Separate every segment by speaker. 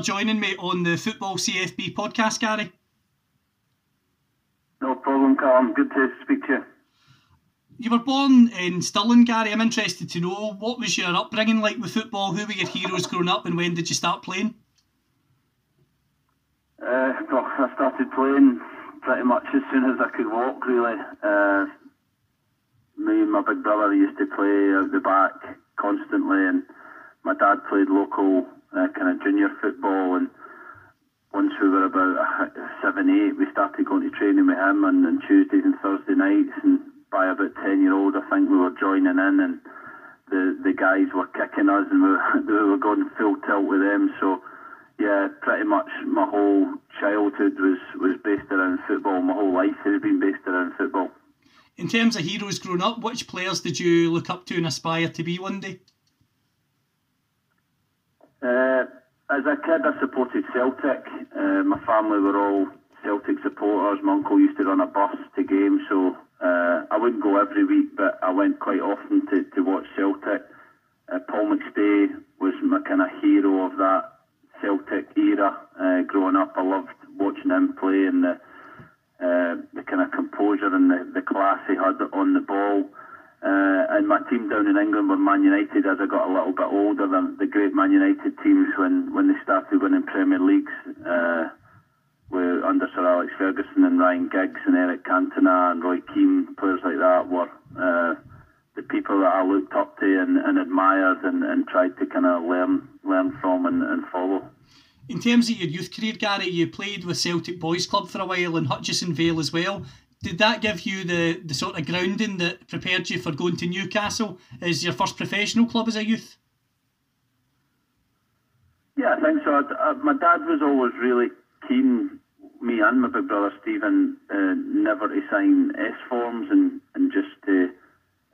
Speaker 1: For joining me on the Football CFB podcast, Gary.
Speaker 2: No problem, Callum. Good to speak to you.
Speaker 1: You were born in Stirling, Gary. I'm interested to know what was your upbringing like with football? Who were your heroes growing up, and when did you start playing?
Speaker 2: Uh, well, I started playing pretty much as soon as I could walk, really. Uh, me and my big brother used to play out the back constantly, and my dad played local uh, kind of junior football. And once we were about uh, seven, eight, we started going to training with him on, on Tuesdays and Thursday nights. And by about 10 year old, I think we were joining in, and the, the guys were kicking us, and we were, we were going full tilt with them. So, yeah, pretty much my whole childhood was, was based around football. My whole life has been based around football.
Speaker 1: In terms of heroes growing up, which players did you look up to and aspire to be one day?
Speaker 2: Uh, as a kid, I supported Celtic. Uh, my family were all Celtic supporters. My uncle used to run a bus to games, so uh, I wouldn't go every week, but I went quite often to, to watch Celtic. Uh, Paul McStay was my kind of hero of that Celtic era. Uh, growing up, I loved watching him play and the uh, the kind of composure and the, the class he had on the ball. Uh, and my team down in England were Man United as I got a little bit older than the great Man United teams when, when they started winning Premier Leagues. Uh, were under Sir Alex Ferguson and Ryan Giggs and Eric Cantona and Roy Keane, players like that were uh, the people that I looked up to and, and admired and, and tried to kind of learn learn from and, and follow.
Speaker 1: In terms of your youth career, Gary, you played with Celtic Boys Club for a while in Hutchison Vale as well. Did that give you the, the sort of grounding that prepared you for going to Newcastle as your first professional club as a youth?
Speaker 2: Yeah, I think so. I, uh, my dad was always really keen, me and my big brother Stephen, uh, never to sign S forms and, and just to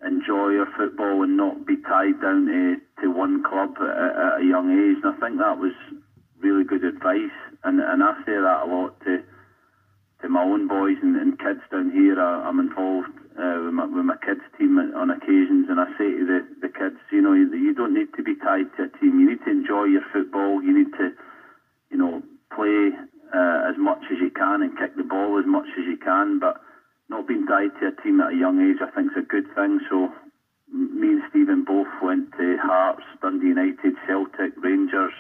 Speaker 2: enjoy our football and not be tied down to, to one club at, at a young age. And I think that was really good advice. And, and I say that a lot to to my own boys and, and kids down here. I, I'm involved uh, with, my, with my kids' team on occasions, and I say to the, the kids, you know, you, you don't need to be tied to a team. You need to enjoy your football. You need to, you know, play uh, as much as you can and kick the ball as much as you can. But not being tied to a team at a young age, I think, is a good thing. So me and Stephen both went to Hearts, Dundee United, Celtic, Rangers.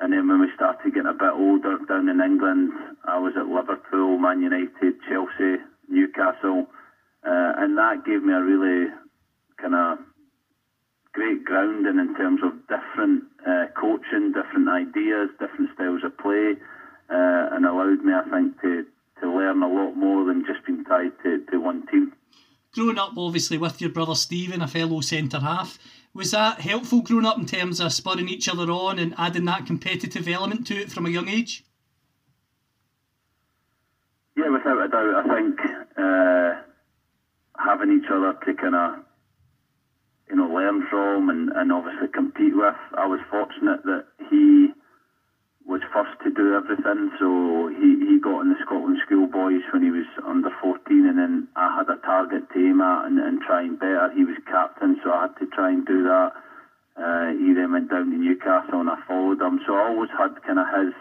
Speaker 2: And then when we started getting a bit older down in England, I was at Liverpool, Man United, Chelsea, Newcastle, uh, and that gave me a really kind of great grounding in terms of different uh, coaching, different ideas, different styles of play, uh, and allowed me, I think, to, to learn a lot more than just being tied to, to one team.
Speaker 1: Growing up, obviously, with your brother Stephen, a fellow centre half, was that helpful growing up in terms of spurring each other on and adding that competitive element to it from a young age?
Speaker 2: Yeah, without a doubt, I think uh, having each other to kind of, you know, learn from and, and obviously compete with. I was fortunate that he was first to do everything, so he, he got in the Scotland schoolboys when he was under 14, and then I had a target to aim at and, and try and better. He was captain, so I had to try and do that. Uh, he then went down to Newcastle, and I followed him. So I always had kind of his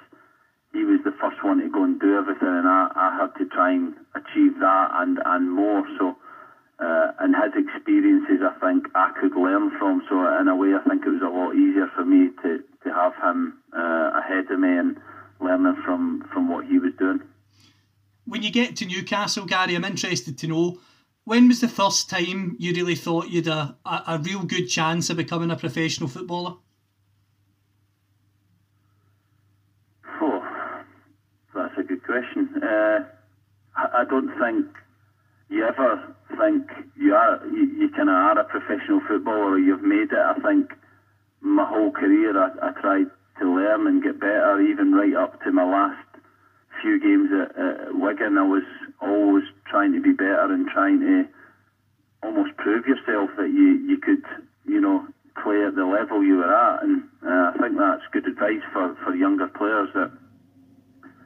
Speaker 2: he was the first one to go and do everything, and I, I had to try and achieve that and, and more. So, uh, and his experiences, I think I could learn from. So, in a way, I think it was a lot easier for me to, to have him uh, ahead of me and learning from, from what he was doing.
Speaker 1: When you get to Newcastle, Gary, I'm interested to know when was the first time you really thought you'd a, a, a real good chance of becoming a professional footballer?
Speaker 2: Oh, that's a good question. Uh, I, I don't think you ever think you are you, you kind of are a professional footballer you've made it. I think my whole career I, I tried to learn and get better, even right up to my last few games at, at Wigan. I was always trying to be better and trying to almost prove yourself that you you could you know play at the level you were at, and uh, I think that's good advice for for younger players that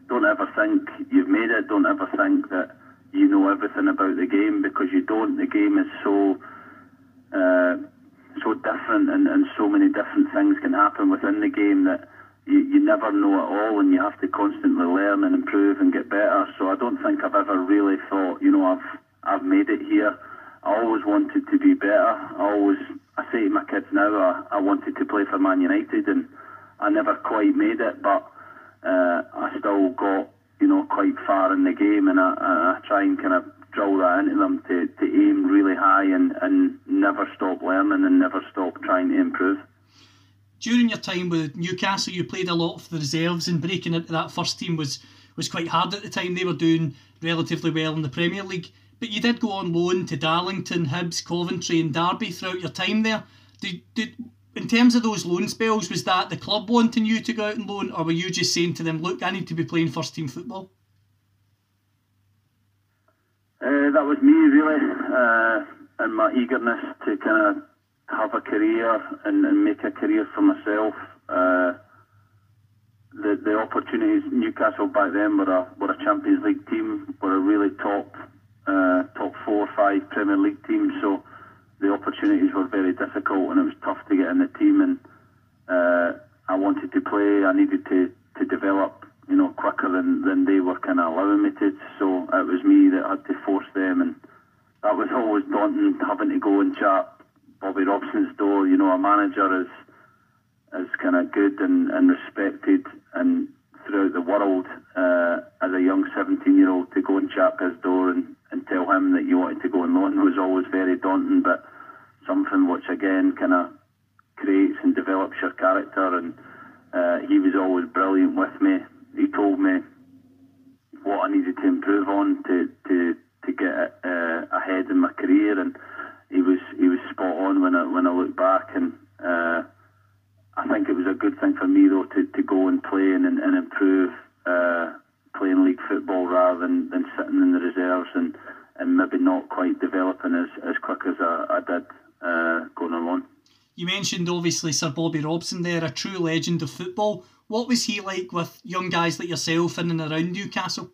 Speaker 2: don't ever think you've made it. Don't ever think that you know everything about the game because you don't. The game is so uh, so different, and, and so many different things can happen within the game that you, you never know it all, and you have to constantly learn and improve and get better. So I don't think I've ever really thought, you know, I've I've made it here. I always wanted to be better. I always I say to my kids now, I, I wanted to play for Man United, and I never quite made it, but uh, I still got you know quite far in the game, and I, I try and kind of drill that into them to, to aim really high and, and never stop learning and never stop trying to improve.
Speaker 1: During your time with Newcastle, you played a lot for the reserves, and breaking into that first team was was quite hard at the time. They were doing relatively well in the Premier League, but you did go on loan to Darlington, Hibs, Coventry, and Derby throughout your time there. Did, did in terms of those loan spells, was that the club wanting you to go out and loan, or were you just saying to them, "Look, I need to be playing first team football"?
Speaker 2: Uh, that was me really, uh, and my eagerness to kind of have a career and, and make a career for myself. Uh, the the opportunities Newcastle back then were a were a Champions League team, were a really top uh, top four or five Premier League team. So the opportunities were very difficult, and it was tough to get in the team. And uh, I wanted to play. I needed to to develop you know, quicker than, than they were kind of allowing me to. So it was me that had to force them, and that was always daunting having to go and chat Bobby Robson's door. You know, a manager is is kind of good and, and respected and throughout the world uh, as a young 17 year old to go and chat his door and, and tell him that you wanted to go and loan was always very daunting, but something which again kind of creates and develops your character. And uh, he was always brilliant with me he told me what I needed to improve on to to to get uh, ahead in my career, and he was he was spot on when I when I look back, and uh, I think it was a good thing for me though to, to go and play and, and improve uh, playing league football rather than, than sitting in the reserves and, and maybe not quite developing as, as quick as I, I did uh, going along.
Speaker 1: You mentioned obviously Sir Bobby Robson there, a true legend of football. What was he like with young guys like yourself in and around Newcastle?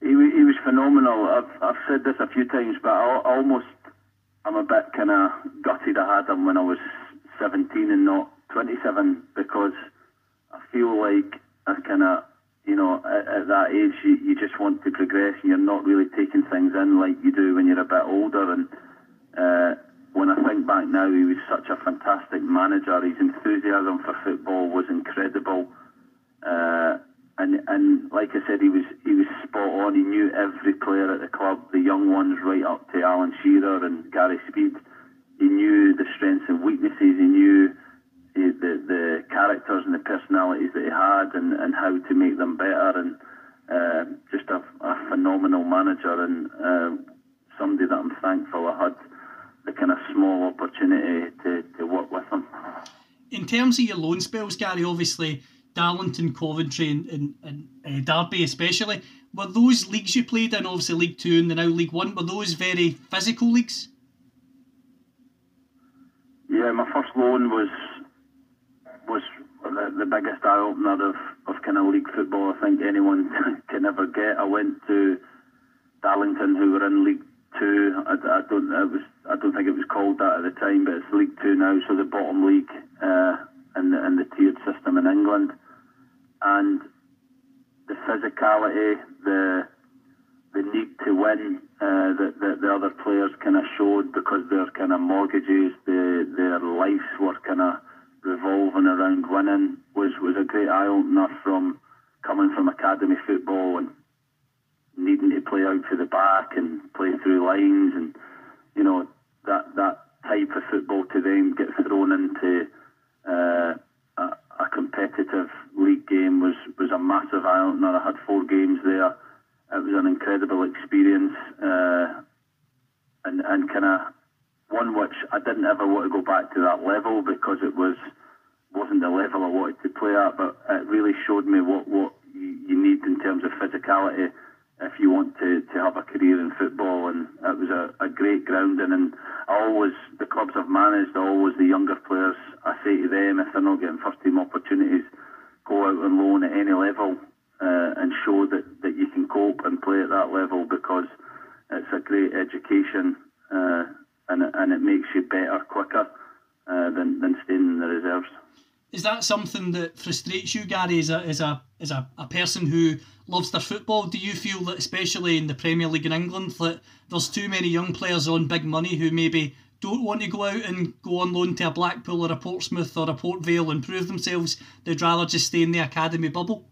Speaker 2: He, he was phenomenal. I've, I've said this a few times, but I, almost I'm a bit kind of gutted I had him when I was 17 and not 27 because I feel like I kind of, you know, at, at that age you, you just want to progress and you're not really taking things in like you do when you're a bit older and. Uh, when I think back now, he was such a fantastic manager. His enthusiasm for football was incredible, uh, and and like I said, he was he was spot on. He knew every player at the club, the young ones right up to Alan Shearer and Gary Speed. He knew the strengths and weaknesses. He knew the the characters and the personalities that he had, and, and how to make them better. And uh, just a, a phenomenal manager, and uh, somebody that I'm thankful I had the kind of small opportunity to, to work with him.
Speaker 1: In terms of your loan spells, Gary, obviously Darlington, Coventry, and, and, and uh, Derby especially, were those leagues you played in, obviously League Two and the now League One, were those very physical leagues?
Speaker 2: Yeah, my first loan was was the, the biggest eye opener of, of kind of league football I think anyone can ever get. I went to Darlington, who were in League Two. I, I don't. Was I don't think it was called that at the time, but it's League Two now, so the bottom league uh, in, the, in the tiered system in England. And the physicality, the the need to win uh, that, that the other players kind of showed because their kind of mortgages, the, their lives were kind of revolving around winning was, was a great eye opener from coming from academy football and needing to play out to the back and play through lines and you know that that type of football to then get thrown into uh, a, a, competitive league game was was a massive eye opener. I had four games there. It was an incredible experience, uh, and and kind of one which I didn't ever want to go back to that level because it was wasn't the level I wanted to play at, but it really showed me what what you need in terms of physicality if you want to, to have a career in football. And it was a, a great grounding. And I always, the clubs I've managed, always the younger players, I say to them, if they're not getting first team opportunities, go out on loan at any level uh, and show that, that you can cope and play at that level because it's a great education uh, and, and it makes you better quicker uh, than, than staying in the reserves.
Speaker 1: Is that something that frustrates you, Gary, as a, as a, as a, a person who loves their football? Do you feel that, especially in the Premier League in England, that there's too many young players on big money who maybe don't want to go out and go on loan to a Blackpool or a Portsmouth or a Port Vale and prove themselves? They'd rather just stay in the academy bubble?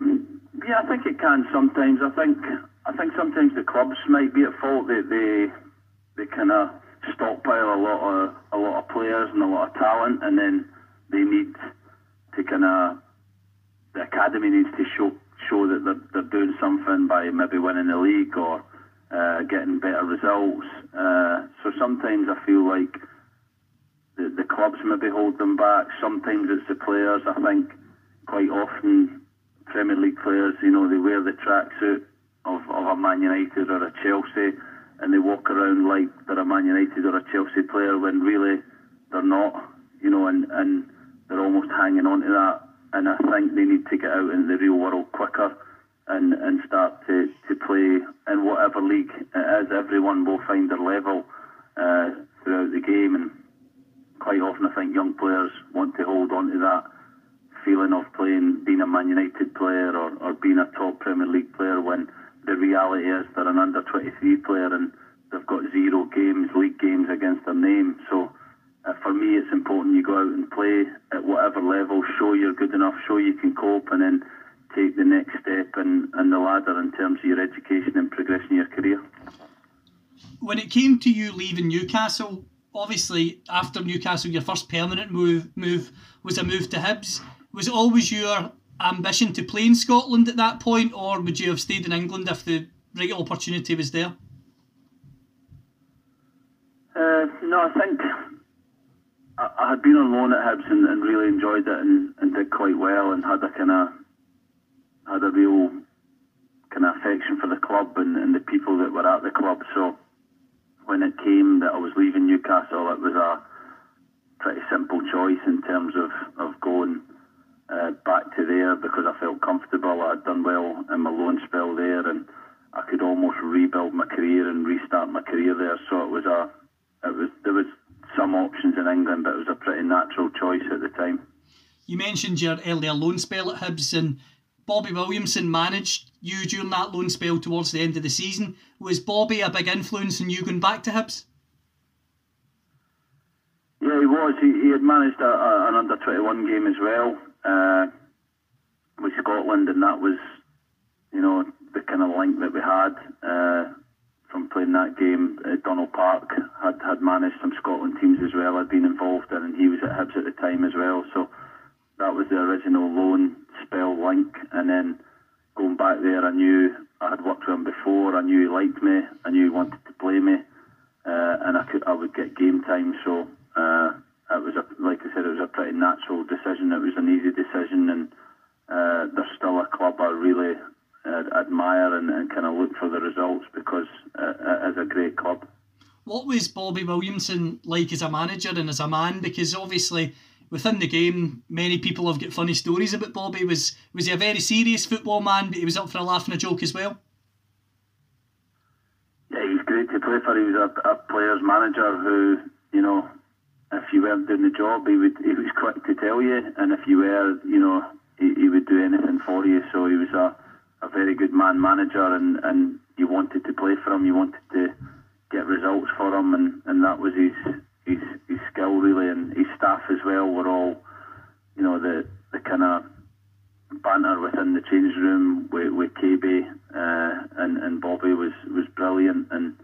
Speaker 2: Yeah, I think it can sometimes. I think I think sometimes the clubs might be at fault. They they, they kind of stockpile a lot of a lot of players and a lot of talent, and then they need to kind of the academy needs to show show that they're, they're doing something by maybe winning the league or uh, getting better results. Uh, so sometimes I feel like the, the clubs maybe hold them back. Sometimes it's the players. I think quite often Premier League players, you know, they wear the tracksuit of, of a Man United or a Chelsea and they walk around like they're a Man United or a Chelsea player when really they're not, you know, and, and they're almost hanging on to that. And I think they need to get out in the real world quicker and, and start to, to play in whatever league it is. Everyone will find their level uh, throughout the game. And quite often, I think young players want to hold on to that feeling of playing, being a Man United player or, or being a top Premier League player when the reality is they're an under 23 player and they've got zero games, league games against their name. So uh, for me, it's important you go out and play at whatever level, show you're good enough, show you can cope, and then take the next step in the ladder in terms of your education and progressing your career.
Speaker 1: When it came to you leaving Newcastle, obviously after Newcastle, your first permanent move move was a move to Hibs. Was it always your ambition to play in Scotland at that point, or would you have stayed in England if the right opportunity was there?
Speaker 2: Uh, no, I think I, I, had been on loan at Hibs and, and really enjoyed it and, and, did quite well and had a kind of had a real kind of affection for the club and, and the people that were at the club. So when it came that I was leaving Newcastle, it was a pretty simple choice in terms of, of going uh, back to there because I felt comfortable. I'd done well in my loan spell there, and I could almost rebuild my career and restart my career there. So it was a, it was there was some options in England, but it was a pretty natural choice at the time.
Speaker 1: You mentioned your earlier loan spell at Hibs, and Bobby Williamson managed you during that loan spell towards the end of the season. Was Bobby a big influence in you going back to Hibs?
Speaker 2: Yeah, he was. He, he had managed a, a, an under 21 game as well uh, with Scotland, and that was, you know, the kind of link that we had uh, from playing that game. Donald Park had, had managed some Scotland teams as well. I'd been involved in, and he was at Hibs at the time as well. So that was the original loan spell link, and then going back there, I knew I had worked with him before. I knew he liked me. I knew he wanted to play me, uh, and I could I would get game time. So uh, it was a, like I said, it was a pretty natural decision. It was an easy decision, and uh, they're still a club I really uh, admire and, and kind of look for the results because uh, it is a great club.
Speaker 1: What was Bobby Williamson like as a manager and as a man? Because obviously within the game, many people have got funny stories about Bobby. Was was he a very serious football man, but he was up for a laugh and a joke as well?
Speaker 2: Yeah, he's great to play for. He was a, a player's manager who, you know, if you weren't doing the job, he would he was quick to tell you, and if you were, you know, he, he would do anything for you. So he was a, a very good man manager, and, and you wanted to play for him, you wanted to get results for him, and, and that was his, his his skill really, and his staff as well were all, you know, the the kind of banter within the change room with, with KB uh, and and Bobby was was brilliant, and.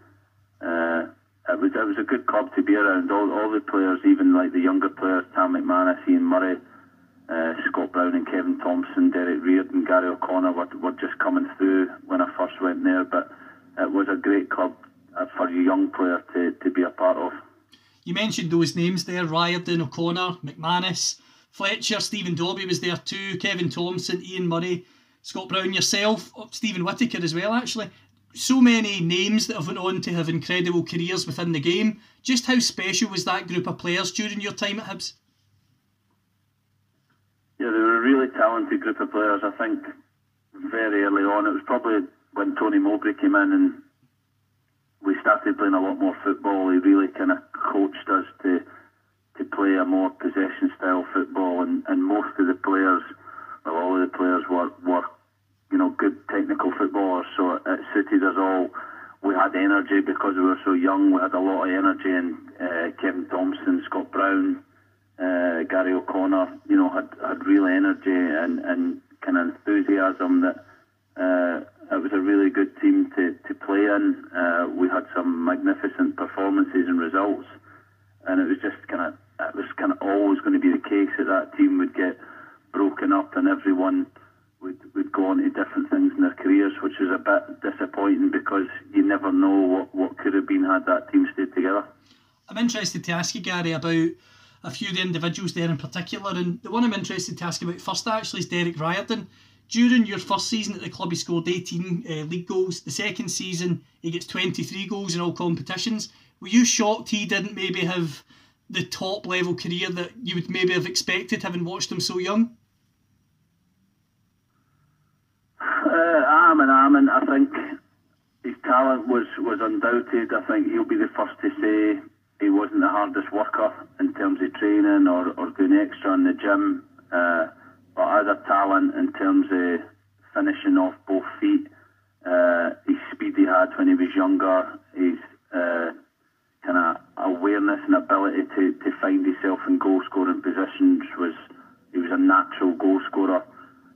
Speaker 2: Uh, it was it was a good club to be around. All all the players, even like the younger players, Tam McManus, Ian Murray, uh, Scott Brown, and Kevin Thompson, Derek Riordan, Gary O'Connor were, were just coming through when I first went there. But it was a great club uh, for a young player to, to be a part of.
Speaker 1: You mentioned those names there Riordan, O'Connor, McManus, Fletcher, Stephen Dobbie was there too, Kevin Thompson, Ian Murray, Scott Brown, yourself, oh, Steven Whittaker as well, actually. So many names that have went on to have incredible careers within the game. Just how special was that group of players during your time at Hibs?
Speaker 2: Yeah, they were a really talented group of players. I think very early on, it was probably when Tony Mowbray came in and we started playing a lot more football. He really kind of coached us to to play a more possession style football, and, and most of the players, well, all of the players were were you know good technical footballers, so it suited us all. We had energy because we were so young. We had a lot of energy, and uh, Kevin Thompson, Scott Brown, uh, Gary O'Connor, you know, had had real energy and and kind of enthusiasm that. Uh, it was a really good team to, to play in. Uh, we had some magnificent performances and results, and it was just kind of it was kind of always going to be the case that that team would get broken up and everyone would, would go on to different things in their careers, which was a bit disappointing because you never know what, what could have been had that team stayed together.
Speaker 1: I'm interested to ask you, Gary, about a few of the individuals there in particular, and the one I'm interested to ask about first actually is Derek Riordan. During your first season at the club, he scored 18 uh, league goals. The second season, he gets 23 goals in all competitions. Were you shocked he didn't maybe have the top level career that you would maybe have expected having watched him so young?
Speaker 2: Uh, I'm an Armin. I think his talent was, was undoubted. I think he'll be the first to say he wasn't the hardest worker in terms of training or, or doing extra in the gym. Uh, but as a talent in terms of finishing off both feet, uh, his speed he had when he was younger, his uh, kind of awareness and ability to, to find himself in goal scoring positions was he was a natural goal scorer.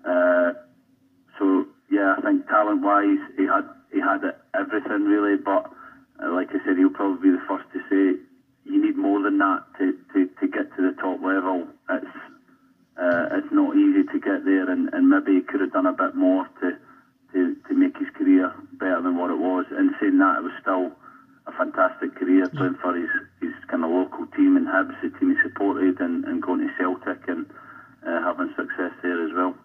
Speaker 2: Uh, so yeah, I think talent wise he had he had everything really, but uh, like I said, he'll probably be the first to say you need more than that to, to, to get to the top level. It's uh, it's not easy to get there, and, and maybe he could have done a bit more to, to to make his career better than what it was. And saying that, it was still a fantastic career playing for his, his kind of local team in Hibs, the team he supported, and, and going to Celtic and uh, having success there as well.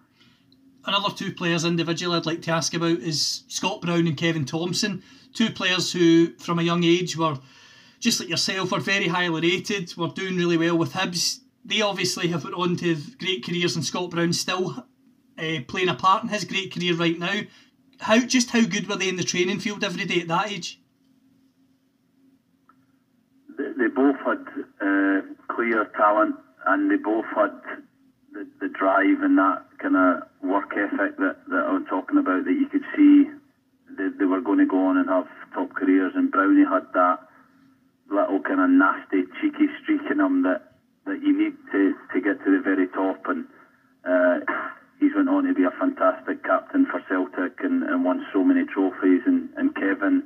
Speaker 1: Another two players individually I'd like to ask about is Scott Brown and Kevin Thompson, Two players who, from a young age, were just like yourself, were very highly rated, were doing really well with Hibs. They obviously have went on to great careers, and Scott Brown still uh, playing a part in his great career right now. How just how good were they in the training field every day at that age?
Speaker 2: They, they both had uh, clear talent, and they both had the, the drive and that kind of work ethic that, that I'm talking about. That you could see they, they were going to go on and have top careers, and Brownie had that little kind of nasty, cheeky streak in him that, that you need to, to get to the very top. And uh, he's went on to be a fantastic captain for Celtic and, and won so many trophies. And, and Kevin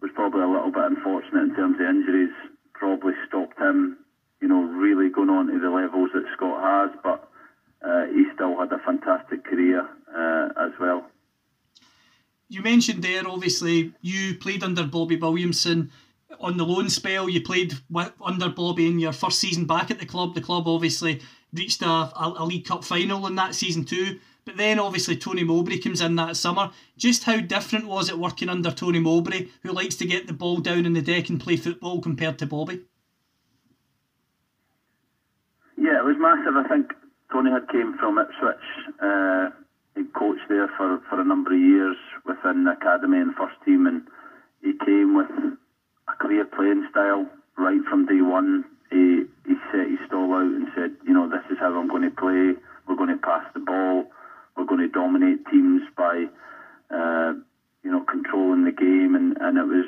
Speaker 2: was probably a little bit unfortunate in terms of injuries. Probably stopped him, you know, really going on to the levels that Scott has. But uh, he still had a fantastic career uh, as well.
Speaker 1: You mentioned there, obviously, you played under Bobby Williamson on the loan spell. You played under Bobby in your first season back at the club. The club obviously reached a, a, a League Cup final in that season too. But then obviously Tony Mowbray comes in that summer. Just how different was it working under Tony Mowbray, who likes to get the ball down in the deck and play football, compared to Bobby?
Speaker 2: Yeah, it was massive. I think Tony had came from Ipswich. Uh, he coached there for, for a number of years within the academy and first team, and he came with a clear playing style right from day one. He, he set his stall out and said, you know, this is how I'm going to play. We're going to pass the ball. We're going to dominate teams by, uh, you know, controlling the game. And, and it was,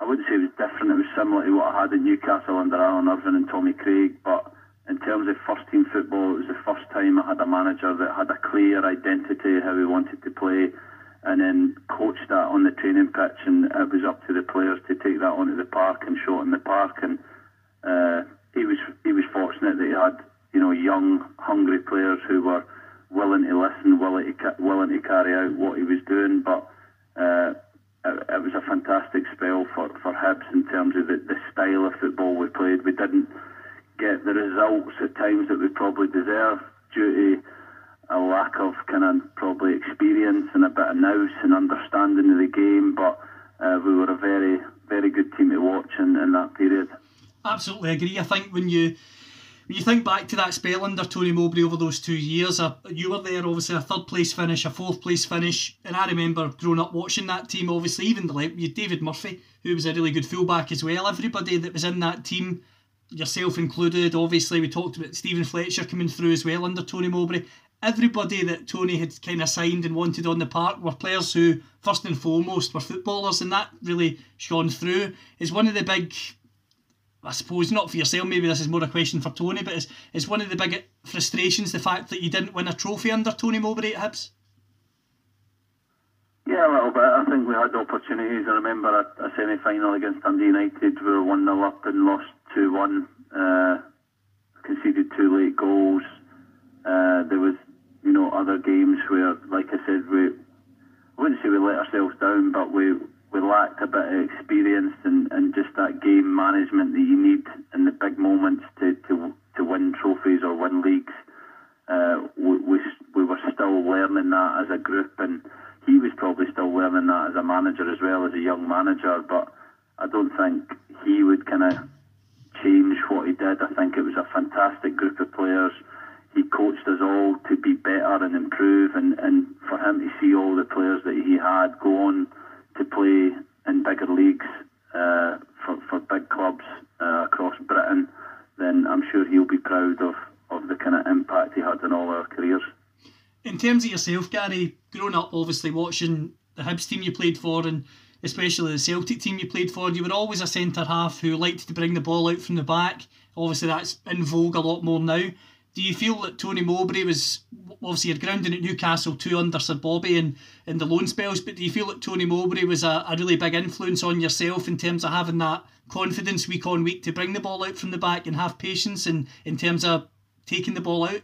Speaker 2: I wouldn't say it was different. It was similar to what I had in Newcastle under Alan Irvine and Tommy Craig. But in terms of first team football, it was the first time I had a manager that had a clear identity how he wanted to play and then coached that on the training pitch, and it was up to the players to take that onto the park and in the park. And uh, he was he was fortunate that he had you know young, hungry players who were willing to listen, willing to willing to carry out what he was doing. But uh, it, it, was a fantastic spell for, for Hibs in terms of the, the style of football we played. We didn't get the results at times that we probably deserved due to a lack of kind of probably experience and a bit of nous and understanding of the game. But uh, we were a very, very good team to watch in, in that period.
Speaker 1: Absolutely agree. I think when you when you think back to that spell under Tony Mowbray over those two years, uh, you were there obviously a third place finish, a fourth place finish, and I remember growing up watching that team. Obviously, even the you David Murphy, who was a really good fullback as well. Everybody that was in that team, yourself included. Obviously, we talked about Steven Fletcher coming through as well under Tony Mowbray. Everybody that Tony had kind of signed and wanted on the park were players who, first and foremost, were footballers, and that really shone through. Is one of the big I suppose not for yourself, maybe this is more a question for Tony, but is, is one of the big frustrations the fact that you didn't win a trophy under Tony Mowbray at Hibs?
Speaker 2: Yeah, a little bit. I think we had opportunities. I remember a, a semi final against Dundee United, we were 1 0 up and lost 2 1. Uh, conceded two late goals. Uh, there was, you know, other games where, like I said, we I wouldn't say we let ourselves down, but we we lacked a bit of experience and, and just that game management that you need in the big moments to, to, to win trophies or win leagues. Uh, we, we, we were still learning that as a group, and he was probably still learning that as a manager as well as a young manager. But I don't think he would kind of change what he did. I think it was a fantastic group of players. He coached us all to be better and improve, and, and for him to see all the players that he had go on to play in bigger leagues uh, for, for big clubs uh, across Britain, then I'm sure he'll be proud of, of the kind of impact he had in all our careers.
Speaker 1: In terms of yourself, Gary, growing up obviously watching the Hibs team you played for and especially the Celtic team you played for, you were always a centre half who liked to bring the ball out from the back. Obviously, that's in vogue a lot more now. Do you feel that Tony Mowbray was obviously you're grounding at Newcastle too under Sir Bobby and in the loan spells, but do you feel that Tony Mowbray was a, a really big influence on yourself in terms of having that confidence week on week to bring the ball out from the back and have patience in, in terms of taking the ball out?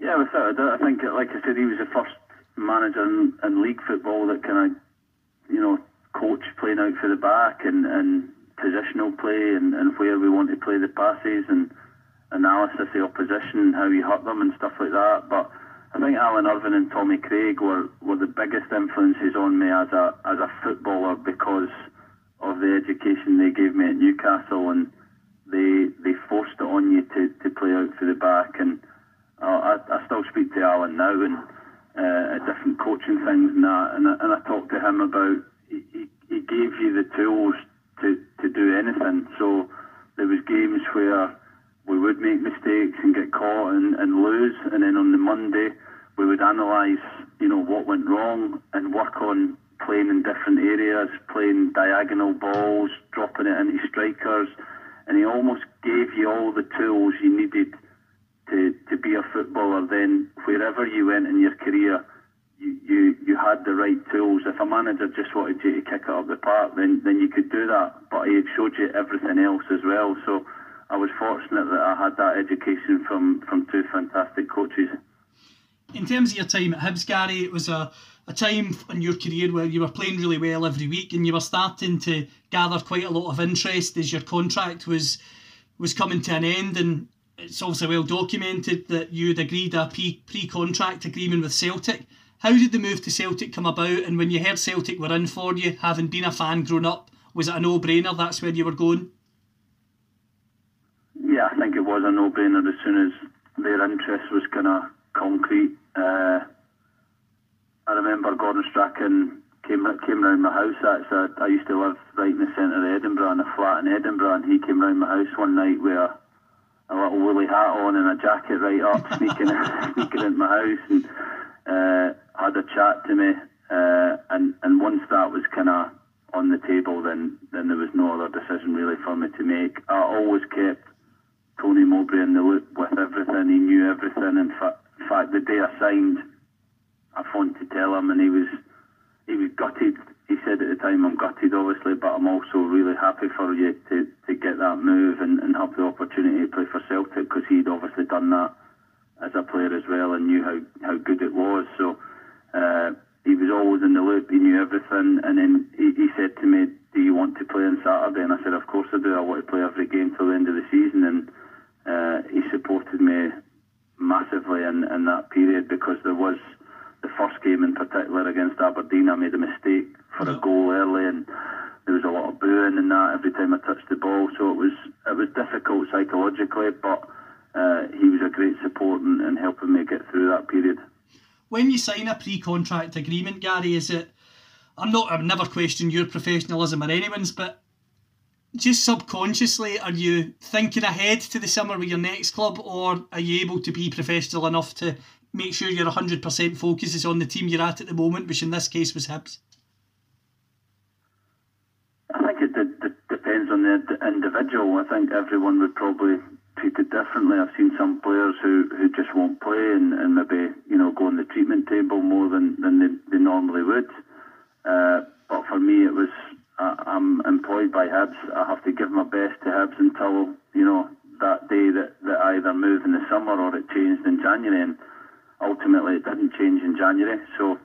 Speaker 2: Yeah, without a doubt. I think, like I said, he was the first manager in, in league football that kind of, you know, coach playing out for the back and, and positional play and, and where we want to play the passes and analysis of the opposition, how you hurt them and stuff like that. But I think Alan Irvine and Tommy Craig were, were the biggest influences on me as a as a footballer because of the education they gave me at Newcastle and they they forced it on you to, to play out for the back and uh, I, I still speak to Alan now and uh, different coaching things and that and, and I talked to him about he, he gave you the tools to, to do anything so there was games where we would make mistakes and get caught and, and lose. And then on the Monday, we would analyse, you know, what went wrong and work on playing in different areas, playing diagonal balls, dropping it into strikers. And he almost gave you all the tools you needed to, to be a footballer. Then wherever you went in your career, you, you, you had the right tools. If a manager just wanted you to kick it up the park, then, then you could do that. But he showed you everything else as well. So I was fortunate that I had that education from, from two fantastic coaches.
Speaker 1: In terms of your time at Hibs, Gary, it was a, a time in your career where you were playing really well every week and you were starting to gather quite a lot of interest as your contract was was coming to an end and it's obviously well documented that you'd agreed a pre contract agreement with Celtic. How did the move to Celtic come about and when you heard Celtic were in for you, having been a fan growing up, was it a no brainer that's where you were going?
Speaker 2: Yeah, I think it was a no-brainer as soon as their interest was kind of concrete. Uh, I remember Gordon Strachan came came round my house. Actually, I used to live right in the centre of Edinburgh in a flat in Edinburgh, and he came round my house one night with a, a little woolly hat on and a jacket right up, sneaking sneaking into my house, and uh, had a chat to me. Uh, and and once that was kind of on the table, then then there was no other decision really for me to make. I always kept Tony Mowbray in the loop with everything. He knew everything. In, in fact, the day I signed, I phoned to tell him, and he was he was gutted. He said at the time, "I'm gutted, obviously, but I'm also really happy for you to, to get that move and, and have the opportunity to play for Celtic because he'd obviously done that as a player as well and knew how, how good it was. So uh, he was always in the loop. He knew everything, and then he, he said to me, "Do you want to play on Saturday?" And I said, "Of course I do. I want to play every game till the end of the season." And uh, he supported me massively in, in that period because there was the first game in particular against Aberdeen. I made a mistake for a goal early, and there was a lot of booing and that every time I touched the ball. So it was it was difficult psychologically, but uh, he was a great support in, in helping me get through that period
Speaker 1: when you sign a pre-contract agreement, Gary, is it? I'm not. I've never questioned your professionalism or anyone's, but just subconsciously, are you thinking ahead to the summer with your next club, or are you able to be professional enough to make sure your 100% focus is on the team you're at at the moment, which in this case was Hibs?
Speaker 2: I think it d- d- depends on the individual. I think everyone would probably treat it differently. I've seen some players who, who just won't play and, and maybe you know go on the treatment table more than, than they, they normally would. Uh, but for me, it was I'm employed by Hibs. I have to give my best to Hibs until you know that day that, that I either move in the summer or it changed in January. And ultimately, it didn't change in January. So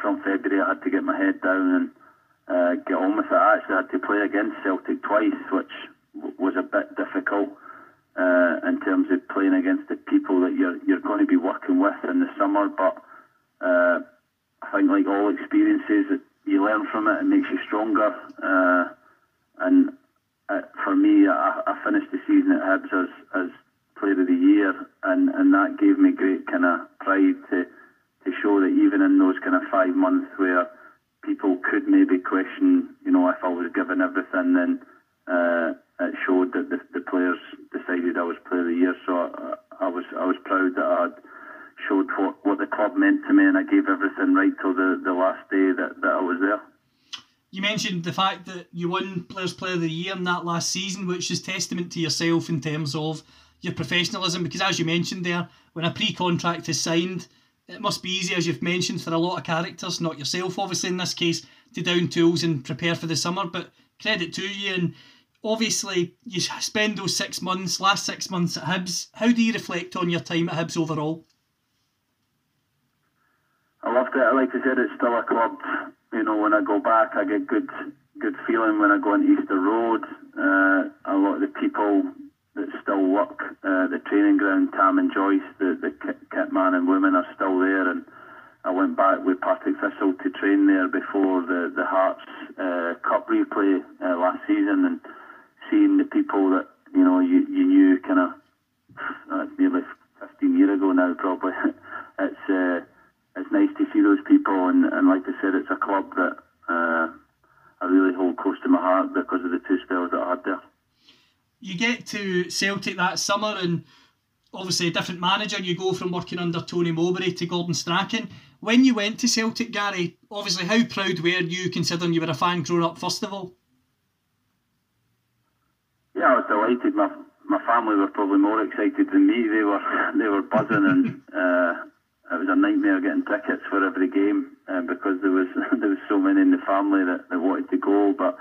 Speaker 2: from February, I had to get my head down and uh, get on with it. I actually had to play against Celtic twice, which was a bit difficult uh, in terms of playing against the people that you're you're going to be working with in the summer. But uh, I think, like all experiences, you learn from it. It makes you stronger. Uh, and uh, for me, I, I, finished the season at Hibs as, as Player of the Year, and, and that gave me great kind of pride to to show that even in those kind of five months where people could maybe question, you know, if I was given everything, then uh, it showed that the, the players decided I was Player of the Year. So I, I was I was proud that I showed what, what the club meant to me, and I gave everything right till the, the last day that, that I was there.
Speaker 1: You mentioned the fact that you won Players Player of the Year in that last season, which is testament to yourself in terms of your professionalism. Because as you mentioned there, when a pre-contract is signed, it must be easy, as you've mentioned, for a lot of characters, not yourself, obviously in this case, to down tools and prepare for the summer. But credit to you and obviously you spend those six months, last six months at Hibs. How do you reflect on your time at Hibs overall?
Speaker 2: I loved it. Like I said, it's still a club. You know, when I go back, I get good, good feeling when I go on Easter Road. Uh, a lot of the people that still work uh, the training ground, Tam and Joyce, the, the kit man and women are still there, and I went back with Partick Thistle to train there before the the Hearts uh, Cup replay uh, last season, and seeing the people that you know you, you knew kind of uh, nearly 15 years ago now probably it's uh, it's nice to see those people and, and like I said it's a club that uh, I really hold close to my heart because of the two spells that I had there
Speaker 1: you get to Celtic that summer and obviously a different manager you go from working under Tony Mowbray to Gordon Strachan when you went to Celtic Gary obviously how proud were you considering you were a fan growing up first of all
Speaker 2: yeah, I was delighted. My my family were probably more excited than me. They were they were buzzing, and uh, it was a nightmare getting tickets for every game uh, because there was there was so many in the family that, that wanted to go. But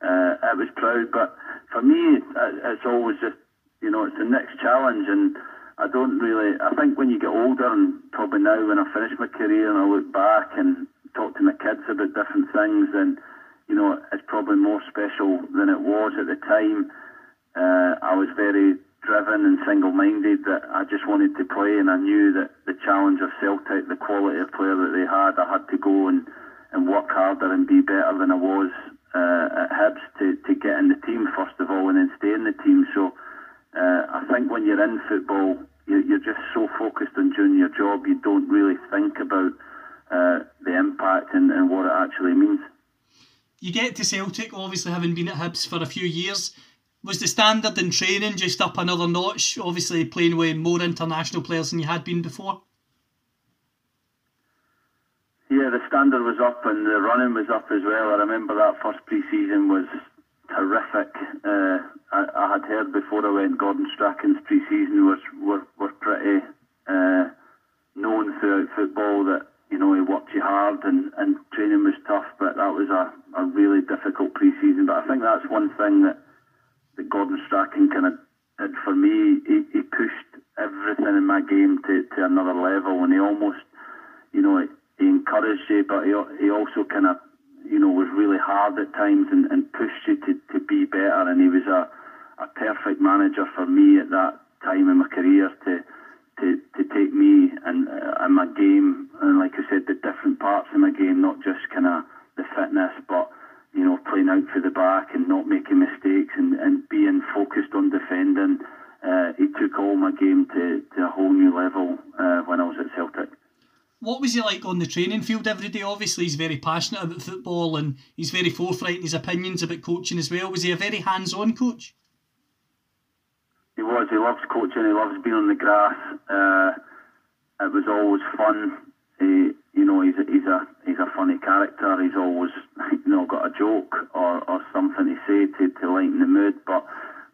Speaker 2: uh, I was proud. But for me, it's always just you know it's the next challenge, and I don't really. I think when you get older, and probably now when I finish my career and I look back and talk to my kids about different things, then you know it's probably more special than it was at the time uh, I was very driven and single-minded that I just wanted to play, and I knew that the challenge of Celtic, the quality of player that they had, I had to go and, and work harder and be better than I was uh, at Hibs to, to get in the team first of all, and then stay in the team. So uh, I think when you're in football, you're, you're just so focused on doing your job, you don't really think about uh, the impact and, and what it actually means.
Speaker 1: You get to Celtic, obviously having been at Hibs for a few years was the standard in training just up another notch? Obviously, playing with more international players than you had been before.
Speaker 2: Yeah, the standard was up and the running was up as well. I remember that first pre-season was terrific. Uh, I, I, had heard before I went Gordon Strachan's pre-season was were, were pretty uh, known throughout football that you know he worked you hard and, and training was tough, but that was a, a really difficult pre-season. But I think that's one thing that that Gordon Strachan kind of for me. He, he pushed everything in my game to, to another level, and he almost, you know, he encouraged you, but he, he also kind of, you know, was really hard at times and, and pushed you to, to be better. And he was a, a perfect manager for me at that time in my career to to, to take me and, uh, and my game, and like I said, the different parts of my game, not just kind of the fitness, but you know, playing out for the back and not making mistakes and, and being focused on defending. Uh, he took all my game to, to a whole new level uh, when I was at Celtic.
Speaker 1: What was he like on the training field every day? Obviously, he's very passionate about football and he's very forthright in his opinions about coaching as well. Was he a very hands on coach?
Speaker 2: He was. He loves coaching. He loves being on the grass. Uh, it was always fun. He, you know, he's a, he's a he's a funny character. He's always you know got a joke or, or something to say to, to lighten the mood. But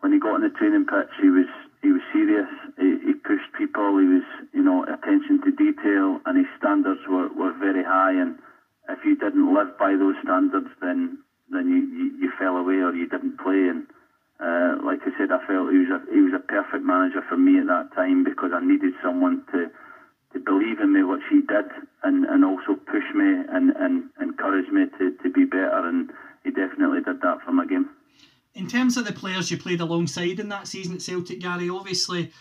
Speaker 2: when he got on the training pitch, he was he was serious. He, he pushed people. He was you know attention to detail, and his standards were, were very high. And if you didn't live by those standards, then then you, you, you fell away or you didn't play. And uh, like I said, I felt he was a he was a perfect manager for me at that time because I needed someone to to believe in me, what she did, and, and also push me and, and encourage me to, to be better. And he definitely did that for my game.
Speaker 1: In terms of the players you played alongside in that season at Celtic, Gary, obviously,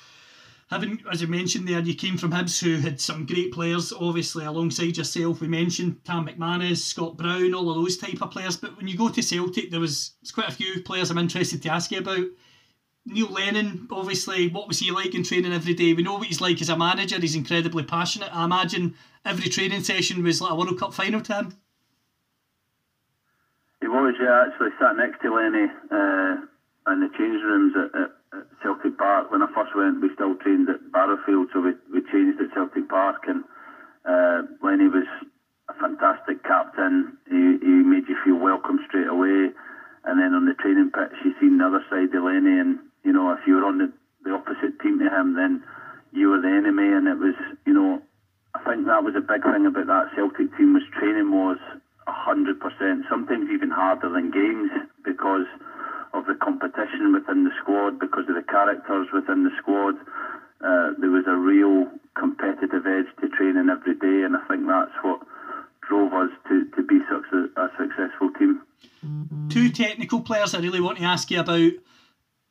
Speaker 1: having as you mentioned there, you came from Hibs, who had some great players, obviously alongside yourself. We mentioned Tam McManus, Scott Brown, all of those type of players. But when you go to Celtic, there was quite a few players I'm interested to ask you about. Neil Lennon, obviously, what was he like in training every day? We know what he's like as a manager. He's incredibly passionate. I imagine every training session was like a World Cup final to him.
Speaker 2: He was, yeah. Actually, sat next to Lenny uh, in the change rooms at, at, at, Celtic Park. When I first went, we still trained at Barrowfield, so we, we changed at Celtic Park. And uh, Lenny was a fantastic captain. He, he made you feel welcome straight away. And then on the training pitch, you seen the other side of Lenny, and you know, if you were on the, the opposite team to him, then you were the enemy. And it was, you know, I think that was a big thing about that Celtic team was training was hundred percent. Sometimes even harder than games because of the competition within the squad, because of the characters within the squad. Uh, there was a real competitive edge to training every day, and I think that's what drove us to, to be such a, a successful team.
Speaker 1: Two technical players I really want to ask you about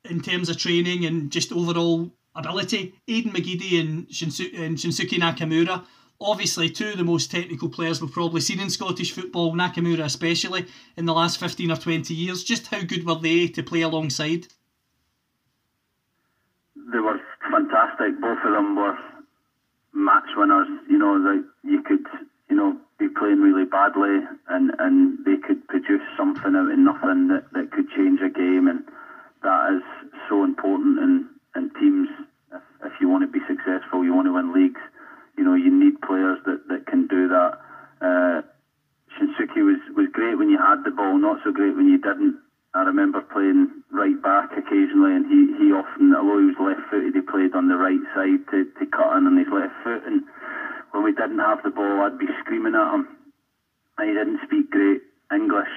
Speaker 1: in terms of training and just overall ability. Aiden McGeady and, Shinsu- and Shinsuke Nakamura. Obviously, two of the most technical players we've probably seen in Scottish football, Nakamura especially, in the last 15 or 20 years. Just how good were they to play alongside?
Speaker 2: They were fantastic. Both of them were match winners. You know, that you could, you know, be playing really badly and, and they could produce something out of nothing that, that could change a game. And that is so important in, in teams. If, if you want to be successful, you want to win leagues, you know, you need players that, that can do that. Uh, Shinsuke was, was great when you had the ball, not so great when you didn't. I remember playing right back occasionally, and he, he often, although he was left footed, he played on the right side to, to cut in on his left foot. And when we didn't have the ball, I'd be screaming at him. And he didn't speak great English.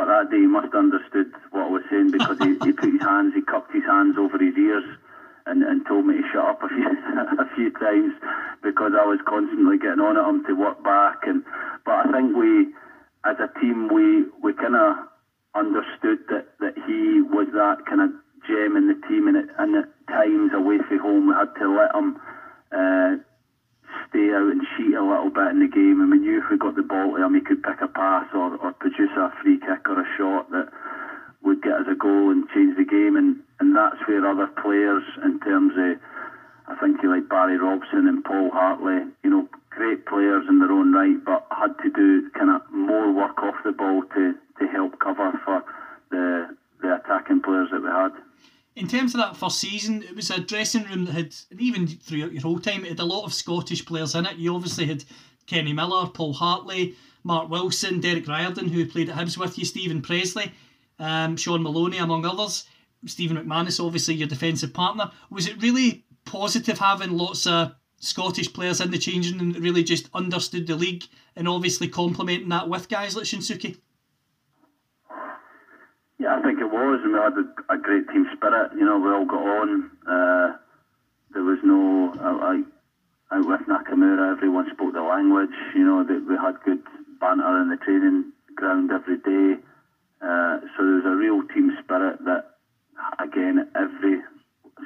Speaker 2: But that day he must have understood what I was saying because he, he put his hands, he cupped his hands over his ears and, and told me to shut up a few a few times because I was constantly getting on at him to work back. And but I think we, as a team, we we kind of understood that, that he was that kind of gem in the team, and at, and at times away from home we had to let him. Uh, stay out and cheat a little bit in the game. And we knew if we got the ball to him, he could pick a pass or, or produce a free kick or a shot that would get us a goal and change the game. And, and that's where other players, in terms of, I think you like Barry Robson and Paul Hartley, you know, great players in their own right, but had to do kind of more work off the ball to, to help cover for the, the attacking players that we had
Speaker 1: in terms of that first season, it was a dressing room that had, and even throughout your whole time, it had a lot of Scottish players in it. You obviously had Kenny Miller, Paul Hartley, Mark Wilson, Derek Riordan, who played at Hibs with you, Steven Pressley, um, Shaun Maloney, among others. Stephen McManus, obviously your defensive partner. Was it really positive having lots of Scottish players in the changing room that really just understood the league and obviously complementing that with guys like Shinsuke?
Speaker 2: Yeah, I think it and we had a, a great team spirit. You know, we all got on. Uh, there was no, I, out with Nakamura. Everyone spoke the language. You know that we had good banter in the training ground every day. Uh, so there was a real team spirit that, again, every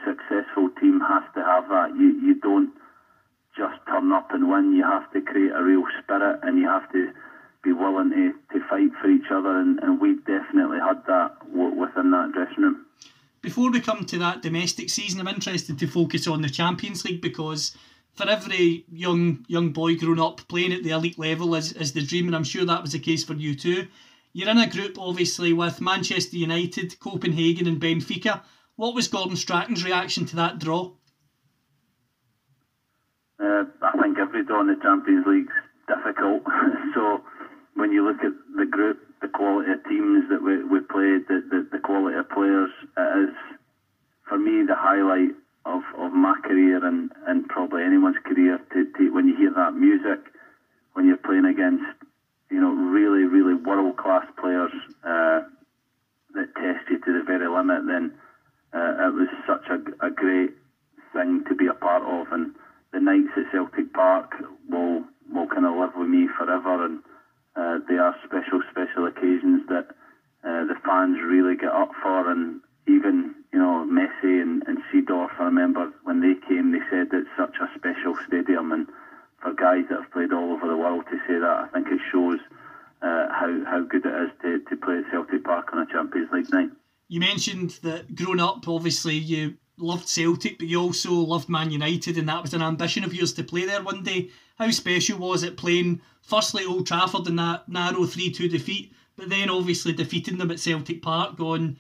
Speaker 2: successful team has to have that. You you don't just turn up and win. You have to create a real spirit, and you have to be willing to, to fight for each other. And, and we definitely had that w- within that dressing room.
Speaker 1: Before we come to that domestic season, I'm interested to focus on the Champions League because for every young young boy growing up playing at the elite level is, is the dream, and I'm sure that was the case for you too. You're in a group, obviously, with Manchester United, Copenhagen, and Benfica. What was Gordon Strachan's reaction to that draw?
Speaker 2: Uh, I think every draw in the Champions League's difficult. so when you look at the group, the quality of teams that we, we played, the, the, the quality of players, it is, for me, the highlight of, of my career and, and probably anyone's career to, to when you hear that music, when you're playing against, you know, really, really world class players uh, that test you to the very limit, then uh, it was such a, a great thing to be a part of. And the nights at Celtic Park will will kind of live with me forever, and uh, they are special, special occasions that uh, the fans really get up for, and even you know Messi and, and Seedorf. I remember when they came, they said it's such a special stadium, and for guys that have played all over the world to say that, I think it shows uh, how how good it is to, to play at Celtic Park on a Champions League night.
Speaker 1: You mentioned that growing up, obviously you loved Celtic, but you also loved Man United, and that was an ambition of yours to play there one day. How special was it playing firstly Old Trafford in that narrow 3 2 defeat, but then obviously defeating them at Celtic Park on,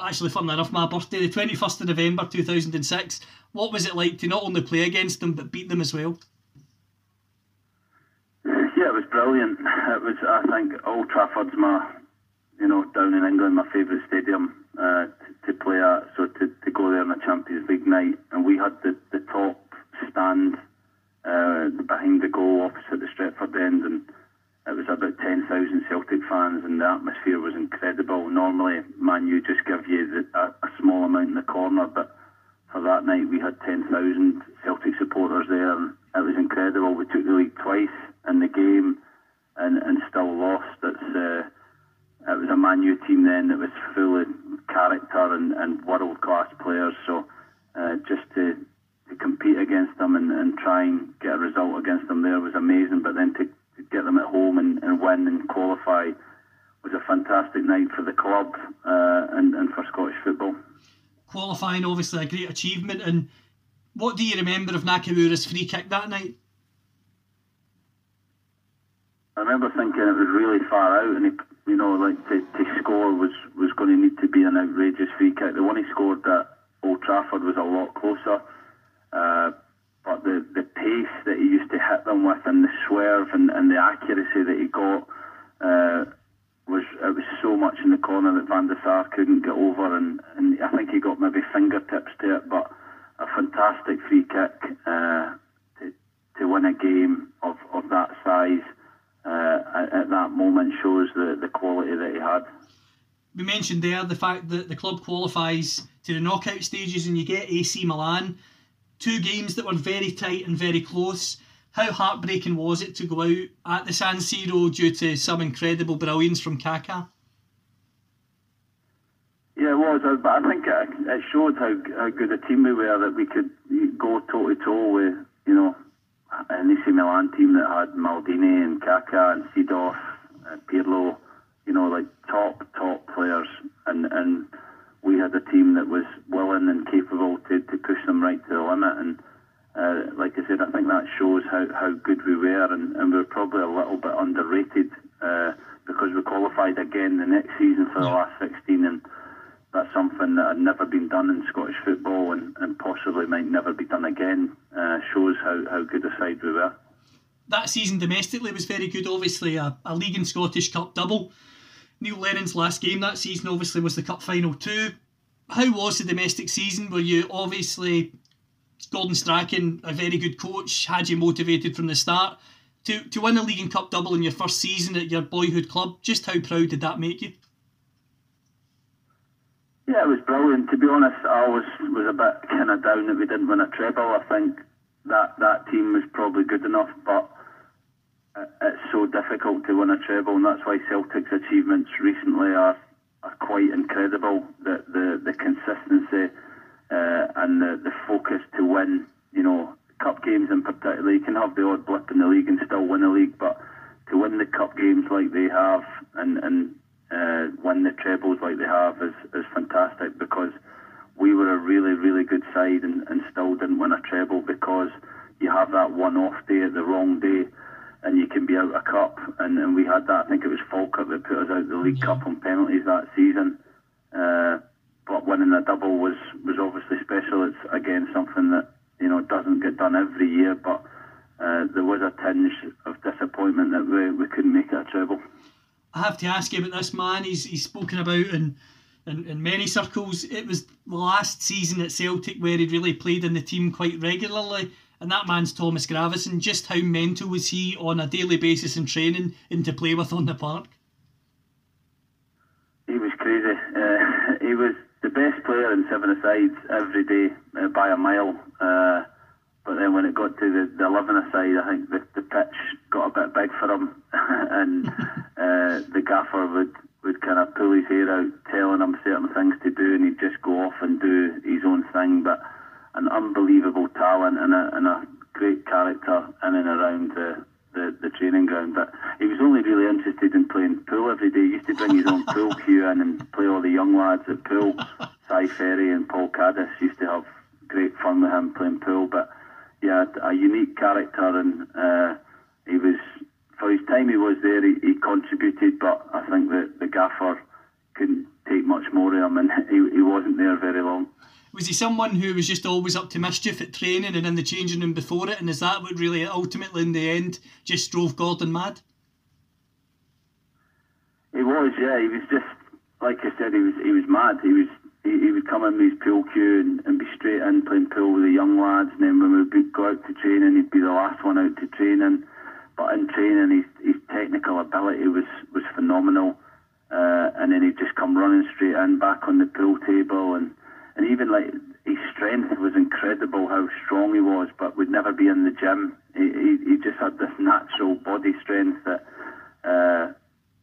Speaker 1: actually, funnily enough, my birthday, the 21st of November 2006. What was it like to not only play against them, but beat them as well?
Speaker 2: Yeah, it was brilliant. It was, I think, Old Trafford's my, you know, down in England, my favourite stadium uh, to, to play at. So to, to go there on a Champions League night, and we had the, the top stand uh, behind the goal opposite the Stretford end, and it was about 10,000 Celtic fans, and the atmosphere was incredible. Normally, Man U just give you the, a, a small amount in the corner, but for that night we had 10,000 Celtic supporters there, and it was incredible. We took the league twice in the game, and, and still lost. It's uh, it was a Man U team then that was full of character and, and world class players. So uh, just to to compete against them and, and try and get a result against them there was amazing. But then to, to get them at home and, and win and qualify was a fantastic night for the club uh, and, and for Scottish football.
Speaker 1: Qualifying, obviously, a great achievement. And what do you remember of Nakamura's free kick that night?
Speaker 2: I remember thinking it was really far out, and he, you know, like to, to score was, was going to need to be an outrageous free kick. The one he scored at Old Trafford was a lot closer, uh, but the, the pace that he used to hit them with, and the swerve and, and the accuracy that he got, uh, was it was so much in the corner that Van der Sar couldn't get over, and, and I think he got maybe fingertips to it, but a fantastic free kick uh, to to win a game of, of that size uh, at, at that moment shows the, the quality that he had.
Speaker 1: We mentioned there the fact that the club qualifies to the knockout stages and you get AC Milan. Two games that were very tight and very close. How heartbreaking was it to go out at the San Siro due to some incredible brilliance from Kaká?
Speaker 2: Yeah, it was, uh, but I think it, showed how, how good a team we were that we could go toe to toe with, you know, an AC Milan team that had Maldini and Kaká and Seedorf and Pirlo, you know, like top, top players. And, and we had a team that was willing and capable to, to push them right to the limit. And uh, like I said, I think that shows how, how good we were. And, and we were probably a little bit underrated uh, because we qualified again the next season for the last 16. And that's something that had never been done in Scottish football and, and possibly might never be done again. Uh, shows how, how good a side we were.
Speaker 1: That season domestically was very good, obviously, a, a League and Scottish Cup double. Neil Lennon's last game that season obviously was the Cup final too. How was the domestic season? Were you obviously Gordon Strachan, a very good coach, had you motivated from the start to to win a League and Cup double in your first season at your boyhood club? Just how proud did that make you?
Speaker 2: Yeah, it was brilliant. To be honest, I was was a bit kind of down that we didn't win a treble. I think that that team was probably good enough, but it's so difficult to win a treble, and that's why Celtic's achievements recently are, are quite incredible. The the, the consistency uh, and the, the focus to win, you know, cup games in particular. You can have the odd blip in the league and still win a league, but to win the cup games like they have and and uh, win the trebles like they have is, is fantastic because we were a really, really good side and, and still didn't win a treble because you have that one off day at the wrong day and you can be out a cup. And, and we had that. I think it was Falkirk that put us out the League. Cup on penalties that season. Uh, but winning a double was, was obviously special. It's again something that you know doesn't get done every year, but uh, there was a tinge of disappointment that we, we couldn't make it a treble.
Speaker 1: I have to ask you about this man. He's he's spoken about in, in, in many circles. It was the last season at Celtic where he really played in the team quite regularly and that man's Thomas Gravesen. Just how mental was he on a daily basis in training and to play with on the park?
Speaker 2: He was crazy. Uh, he was the best player in seven-a-sides every day uh, by a mile. Uh, but then when it got to the, the 11 aside, I think the, the pitch got a bit big for him, and uh, the gaffer would, would kind of pull his hair out, telling him certain things to do, and he'd just go off and do his own thing. But an unbelievable talent and a, and a great character in and around the, the, the training ground. But he was only really interested in playing pool every day. He used to bring his own pool cue in and play all the young lads at pool. Cy Ferry and Paul Caddis used to have great fun with him playing pool. But yeah, a unique character, and uh, he was for his time he was there. He, he contributed, but I think that the gaffer couldn't take much more of him, and he, he wasn't there very long
Speaker 1: was he someone who was just always up to mischief at training and in the changing room before it? And is that what really ultimately in the end just drove Gordon mad?
Speaker 2: He was, yeah. He was just like I said. He was he was mad. He was he, he would come in with his pool cue and, and be straight in playing pool with the young lads. And then when we would go out to training, he'd be the last one out to training. But in training, his his technical ability was was phenomenal. Uh, and then he'd just come running straight in back on the pool table and and even like his strength was incredible how strong he was, but would never be in the gym. He, he, he just had this natural body strength that uh,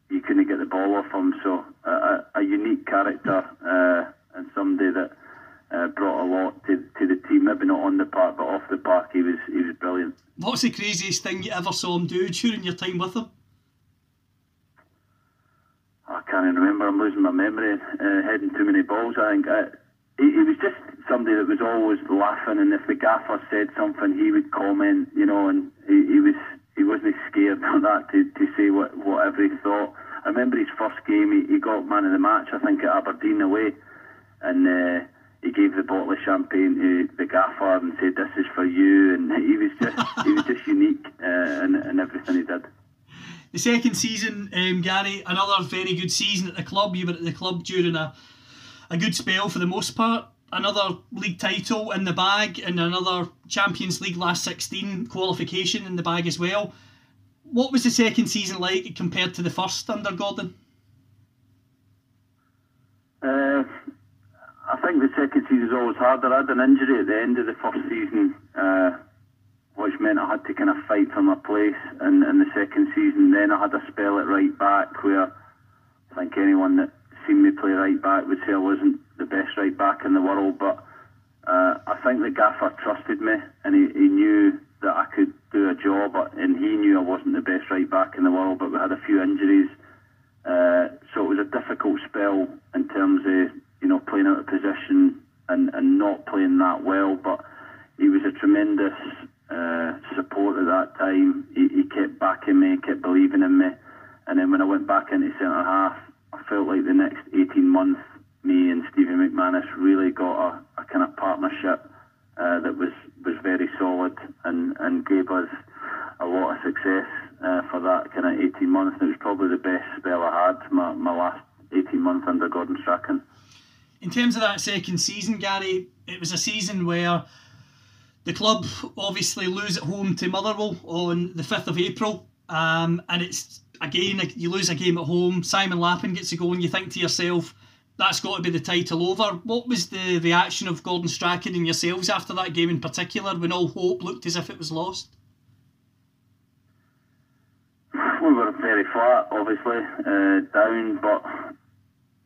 Speaker 2: you couldn't get the ball off him. So uh, a, a unique character uh, and somebody that uh, brought a lot to, to the team. Maybe not on the park, but off the park, he was he was brilliant.
Speaker 1: What's the craziest thing you ever saw him do during your time with him?
Speaker 2: I can't even remember. I'm losing my memory. Uh, heading too many balls. I think. I, he, he was just somebody that was always laughing, and if the gaffer said something, he would comment, you know, and he, he was he wasn't scared of that to, to say what whatever he thought. I remember his first game, he, he got man of the match, I think at Aberdeen away, and uh, he gave the bottle of champagne to the gaffer and said, "This is for you," and he was just he was just unique uh, in, in everything he did.
Speaker 1: The second season, um, Gary, another very good season at the club. You were at the club during a a good spell for the most part. Another league title in the bag and another Champions League last 16 qualification in the bag as well. What was the second season like compared to the first under Gordon?
Speaker 2: Uh, I think the second season was always harder. I had an injury at the end of the first season, uh, which meant I had to kind of fight for my place in, in the second season. Then I had a spell at right back where I think anyone that seen me play right back would say I wasn't the best right back in the world, but uh, I think the gaffer trusted me and he, he knew that I could do a job, and he knew I wasn't the best right back in the world, but we had a few injuries. Uh, so it was a difficult spell in terms of you know playing out of position and, and not playing that well. But he was a tremendous uh, support at that time. He, he kept backing me, kept believing in me. And then when I went back into centre half, felt like the next 18 months, me and Stevie McManus really got a, a kind of partnership uh, that was, was very solid and, and gave us a lot of success uh, for that kind of 18 months. And it was probably the best spell I had, my, my last 18 months under Gordon Strachan.
Speaker 1: In terms of that second season, Gary, it was a season where the club obviously lose at home to Motherwell on the 5th of April. Um, and it's again, you lose a game at home. Simon Lappin gets a goal, and you think to yourself, that's got to be the title over. What was the reaction of Gordon Strachan and yourselves after that game in particular when all hope looked as if it was lost?
Speaker 2: We were very flat, obviously, uh, down, but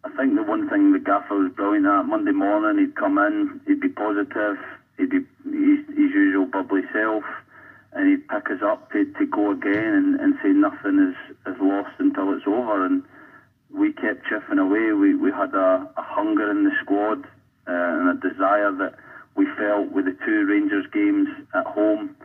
Speaker 2: I think the one thing the gaffer was brilliant at Monday morning, he'd come in, he'd be positive, he'd be his, his usual bubbly self, and he'd pick us up to, to go again and, and say nothing is, is lost until it's over. And we kept chipping away. We, we had a, a hunger in the squad uh, and a desire that we felt with the two Rangers games at home,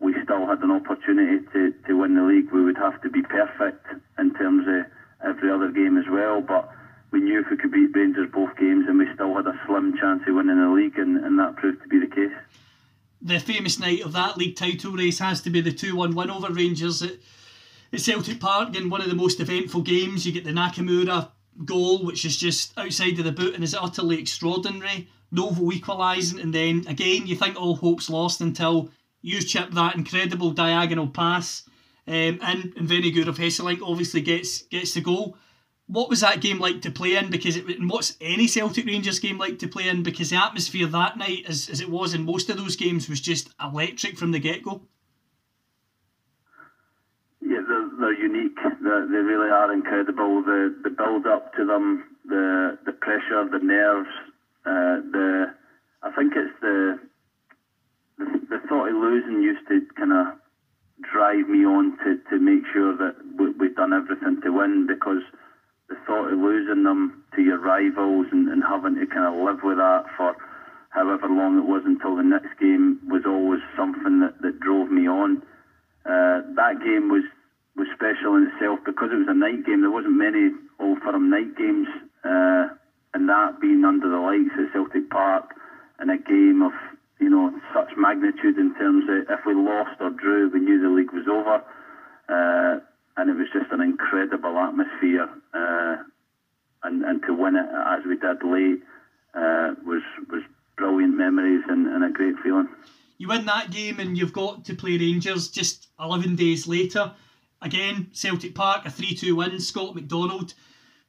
Speaker 2: we still had an opportunity to, to win the league. We would have to be perfect in terms of every other game as well. But we knew if we could beat Rangers both games, and we still had a slim chance of winning the league, and, and that proved to be the case.
Speaker 1: The famous night of that league title race has to be the 2 1 win over Rangers at, at Celtic Park in one of the most eventful games. You get the Nakamura goal, which is just outside of the boot and is utterly extraordinary. Novo equalising, and then again, you think all hope's lost until you chip that incredible diagonal pass. Um, and, and Vennegoor of Hesselink obviously gets gets the goal what was that game like to play in? Because it, what's any Celtic Rangers game like to play in? Because the atmosphere that night, as, as it was in most of those games, was just electric from the get go.
Speaker 2: Yeah, they're, they're unique. They're, they really are incredible. The the build up to them, the the pressure, the nerves, uh, the I think it's the, the the thought of losing used to kind of drive me on to, to make sure that we, we've done everything to win because the thought of losing them to your rivals and, and having to kind of live with that for however long it was until the next game was always something that, that drove me on. Uh, that game was, was special in itself because it was a night game. There wasn't many Old Firm night games, uh, and that being under the lights at Celtic Park in a game of you know such magnitude in terms of if we lost or drew, we knew the league was over. Uh, and it was just an incredible atmosphere. Uh, and, and to win it as we did late uh, was was brilliant memories and, and a great feeling.
Speaker 1: You win that game and you've got to play Rangers just 11 days later. Again, Celtic Park, a 3 2 win. Scott McDonald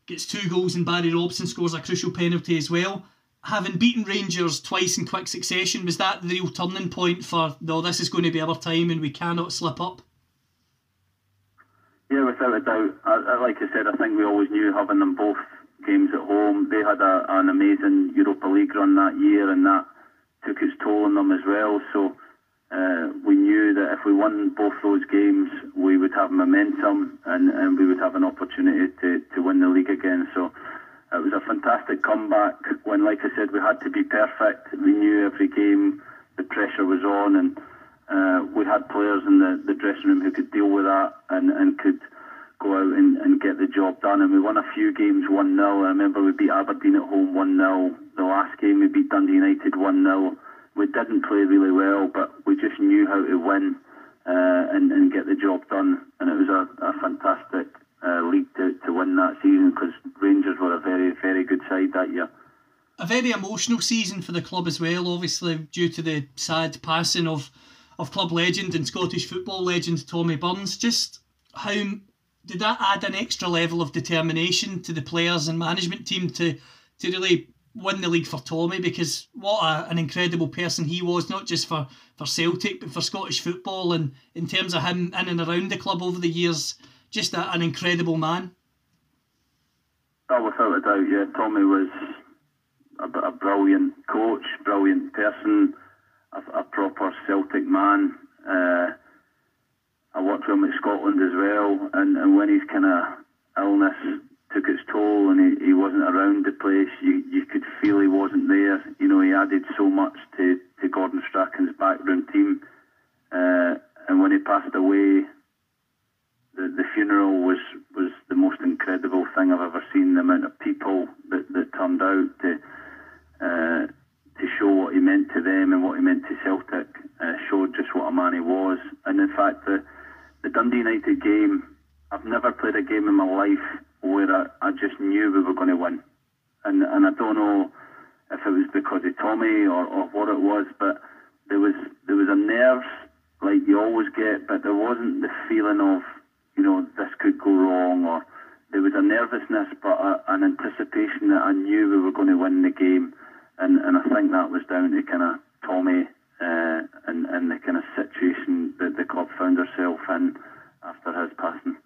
Speaker 1: gets two goals and Barry Robson scores a crucial penalty as well. Having beaten Rangers twice in quick succession, was that the real turning point for no, this is going to be our time and we cannot slip up?
Speaker 2: Yeah, without a doubt. I, I, like I said, I think we always knew having them both games at home. They had a, an amazing Europa League run that year, and that took its toll on them as well. So uh, we knew that if we won both those games, we would have momentum and, and we would have an opportunity to, to win the league again. So it was a fantastic comeback when, like I said, we had to be perfect. We knew every game the pressure was on and uh, we had players in the, the dressing room who could deal with that and, and could go out and, and get the job done. And we won a few games 1 0. I remember we beat Aberdeen at home 1 0. The last game we beat Dundee United 1 0. We didn't play really well, but we just knew how to win uh, and, and get the job done. And it was a, a fantastic uh, league to, to win that season because Rangers were a very, very good side that year.
Speaker 1: A very emotional season for the club as well, obviously, due to the sad passing of of club legend and Scottish football legend Tommy Burns. Just how did that add an extra level of determination to the players and management team to to really win the league for Tommy? Because what a, an incredible person he was, not just for, for Celtic but for Scottish football and in terms of him in and around the club over the years, just a, an incredible man.
Speaker 2: Oh, without a doubt, yeah. Tommy was a, a brilliant coach, brilliant person a, a proper Celtic man. Uh, I worked with him at Scotland as well, and, and when his kind of illness took its toll and he, he wasn't around the place, you, you could feel he wasn't there. You know, he added so much to, to Gordon Strachan's backroom team. Uh, and when he passed away, the, the funeral was, was the most incredible thing I've ever seen. The amount of people that, that turned out to uh, to show what he meant to them and what he meant to Celtic, uh, showed just what a man he was. And in fact, the, the Dundee United game, I've never played a game in my life where I, I just knew we were going to win. And, and I don't know if it was because of Tommy or, or what it was, but there was there was a nerves like you always get, but there wasn't the feeling of you know this could go wrong or there was a nervousness, but a, an anticipation that I knew we were going to win the game, and and I think that was down to kind of Tommy uh, and and the kind of situation that the club found herself in after his passing.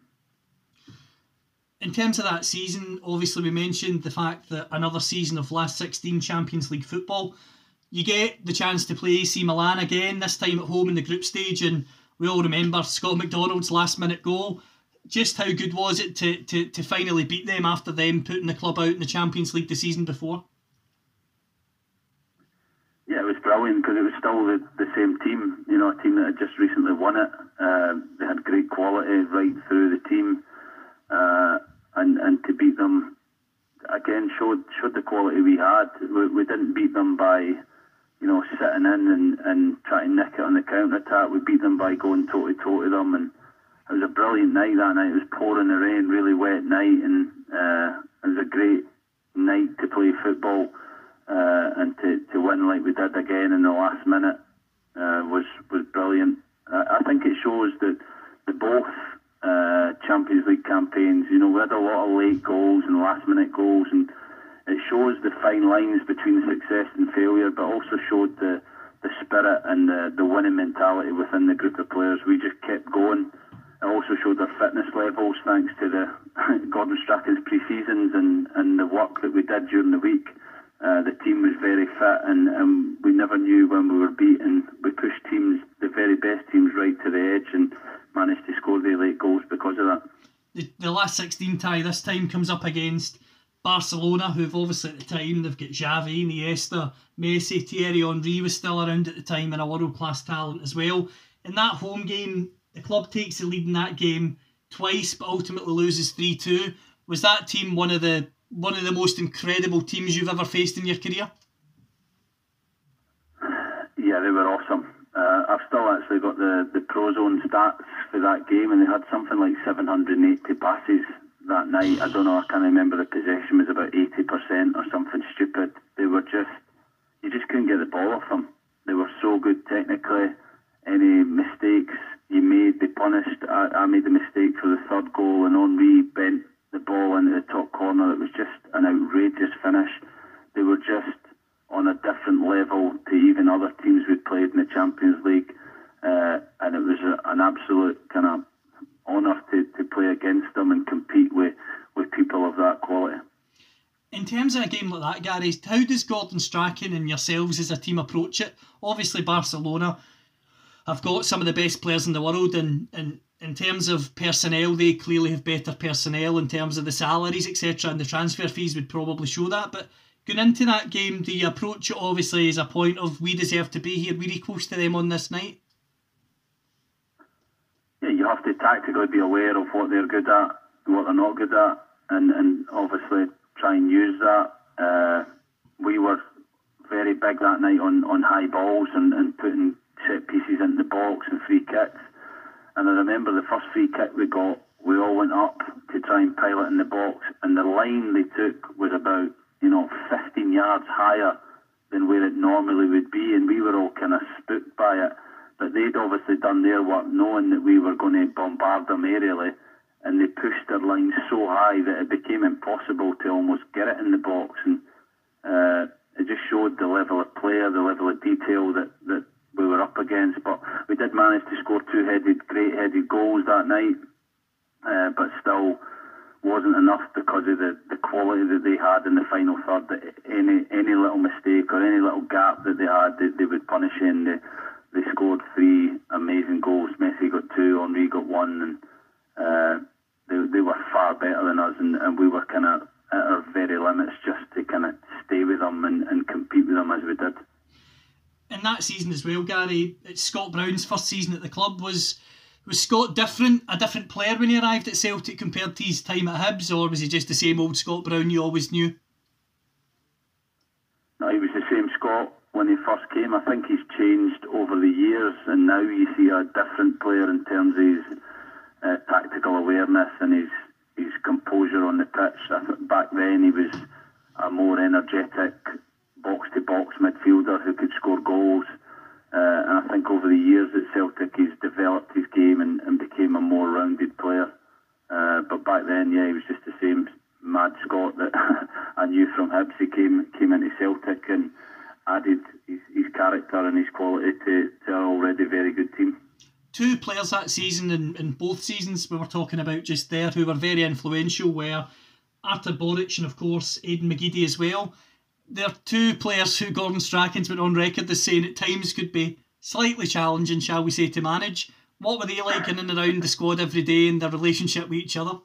Speaker 1: In terms of that season, obviously we mentioned the fact that another season of last 16 Champions League football, you get the chance to play AC Milan again, this time at home in the group stage, and we all remember Scott McDonald's last minute goal. Just how good was it to, to, to finally beat them after them putting the club out in the Champions League the season before?
Speaker 2: Yeah, it was brilliant because it was still the, the same team, you know, a team that had just recently won it. Uh, they had great quality right through the team. Uh, and and to beat them again showed showed the quality we had. We, we didn't beat them by you know sitting in and, and trying to nick it on the counter attack. We beat them by going toe to toe to them, and it was a brilliant night that night. It was pouring the rain, really wet night, and uh, it was a great night to play football uh, and to, to win like we did again in the last minute uh, was was brilliant. I, I think it shows that the both uh, Champions League campaigns. You know, we had a lot of late goals and last minute goals, and it shows the fine lines between success and failure, but also showed the, the spirit and the, the winning mentality within the group of players. We just kept going. It also showed our fitness levels thanks to the Gordon Strachan's pre seasons and, and the work that we did during the week. Uh, the team was very fit, and, and we never knew when we were beaten. We pushed teams, the very best teams, right to the edge, and managed to score the late goals because of that.
Speaker 1: The, the last 16 tie this time comes up against Barcelona, who've obviously at the time they've got Xavi, Iniesta, Messi, Thierry Henry was still around at the time and a world class talent as well. In that home game, the club takes the lead in that game twice, but ultimately loses three two. Was that team one of the one of the most incredible teams you've ever faced in your career?
Speaker 2: Yeah, they were awesome. Uh, I've still actually got the, the Prozone stats for that game, and they had something like 780 passes that night. I don't know, I can't remember the possession was about 80% or something stupid. They were just, you just couldn't get the ball off them. They were so good technically. Any mistakes you made, they punished. I, I made the mistake for the third goal, and Henry bent the ball into the top corner. It was just an outrageous finish. They were just on a different level to even other teams we'd played in the Champions League. Uh, and it was a, an absolute kind of honour to, to play against them and compete with, with people of that quality.
Speaker 1: In terms of a game like that, Gary, how does Gordon Strachan and yourselves as a team approach it? Obviously, Barcelona have got some of the best players in the world, and, and in terms of personnel, they clearly have better personnel in terms of the salaries, etc., and the transfer fees would probably show that. But going into that game, the approach obviously is a point of we deserve to be here, we're equals to them on this night?
Speaker 2: Yeah, you have to tactically be aware of what they're good at what they're not good at, and, and obviously try and use that. Uh, we were very big that night on, on high balls and, and putting set pieces into the box and free kicks. And I remember the first free kick we got, we all went up to try and pile it in the box, and the line they took was about you know, 15 yards higher than where it normally would be, and we were all kind of spooked by it. But they'd obviously done their work knowing that we were going to bombard them aerially, and they pushed their line so high that it became impossible to almost get it in the box. And uh, it just showed the level of player, the level of detail that, that we were up against. But we did manage to score two headed, great headed goals that night, uh, but still wasn't enough because of the, the quality that they had in the final third. That any any little mistake or any little gap that they had, they, they would punish in. They, they scored three amazing goals. Messi got two, Henry got one, and uh, they, they were far better than us, and, and we were kind of at our very limits just to kind of stay with them and, and compete with them as we did.
Speaker 1: In that season as well, Gary, it's Scott Brown's first season at the club was was Scott different, a different player when he arrived at Celtic compared to his time at Hibs, or was he just the same old Scott Brown you always knew?
Speaker 2: No, he was the same Scott when he first came. I think he's changed over the years, and now you see a different player in terms of his uh, tactical awareness and his his composure on the pitch. I think back then he was a more energetic box to box midfielder who could score goals. Uh, and I think over the years at Celtic, he's developed his game and, and became a more rounded player. Uh, but back then, yeah, he was just the same mad Scott that I knew from Hibs. He came came into Celtic and added his, his character and his quality to, to an already very good team
Speaker 1: two players that season in, in both seasons we were talking about just there who were very influential were Artur Boruc and of course Aiden McGeady as well. They're two players who Gordon Strachan's been on record as saying at times could be slightly challenging, shall we say, to manage. What were they like in and around the squad every day and their relationship with each other?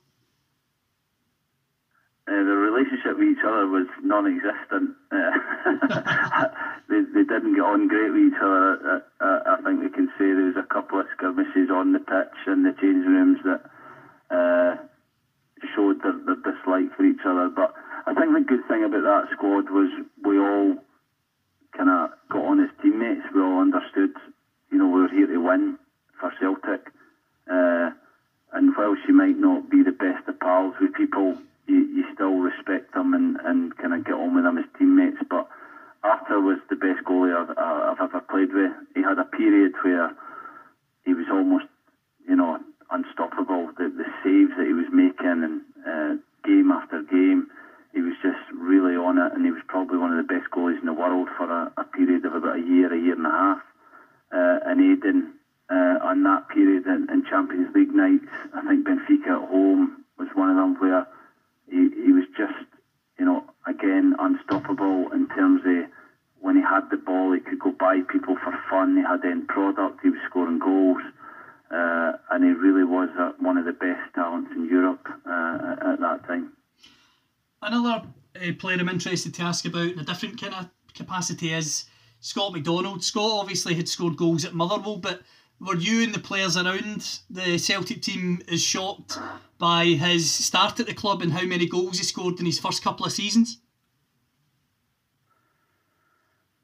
Speaker 2: Uh, the relationship with each other was non-existent. Uh, they, they didn't get on great with each other. Uh, uh, I think we can say there was a couple of skirmishes on the pitch and the change rooms that uh, showed their, their dislike for each other. But I think the good thing about that squad was we all kind of got on as teammates. We all understood, you know, we were here to win for Celtic. Uh, and whilst you might not be the best of pals with people, you, you still respect them and, and kind of get on with them as teammates. But Arthur was the best goalie I've, I've ever played with. He had a period where he was almost, you know, unstoppable. The, the saves that he was making and uh, game after game, he was just really on it. And he was probably one of the best goalies in the world for a, a period of about a year, a year and a half. Uh, and Aiden, uh, on that period in, in Champions League nights, I think Benfica at home was one of them where he, he was just, you know, again, unstoppable in terms of when he had the ball, he could go by people for fun. He had end product. He was scoring goals. Uh, and he really was uh, one of the best talents in Europe uh, at that time.
Speaker 1: Another uh, player I'm interested to ask about in a different kind of capacity is Scott McDonald. Scott obviously had scored goals at Motherwell, but were you and the players around the Celtic team as shocked by his start at the club and how many goals he scored in his first couple of seasons?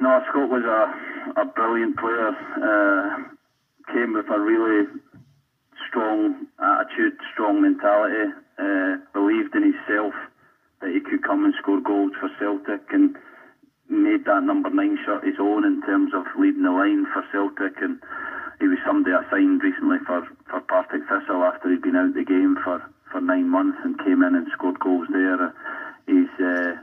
Speaker 2: No, Scott was a, a brilliant player. Uh, came with a really strong attitude, strong mentality, uh, believed in himself that he could come and score goals for Celtic and made that number nine shirt his own in terms of leading the line for Celtic and he was somebody I signed recently for, for Partick Thistle after he'd been out the game for, for nine months and came in and scored goals there. He's uh,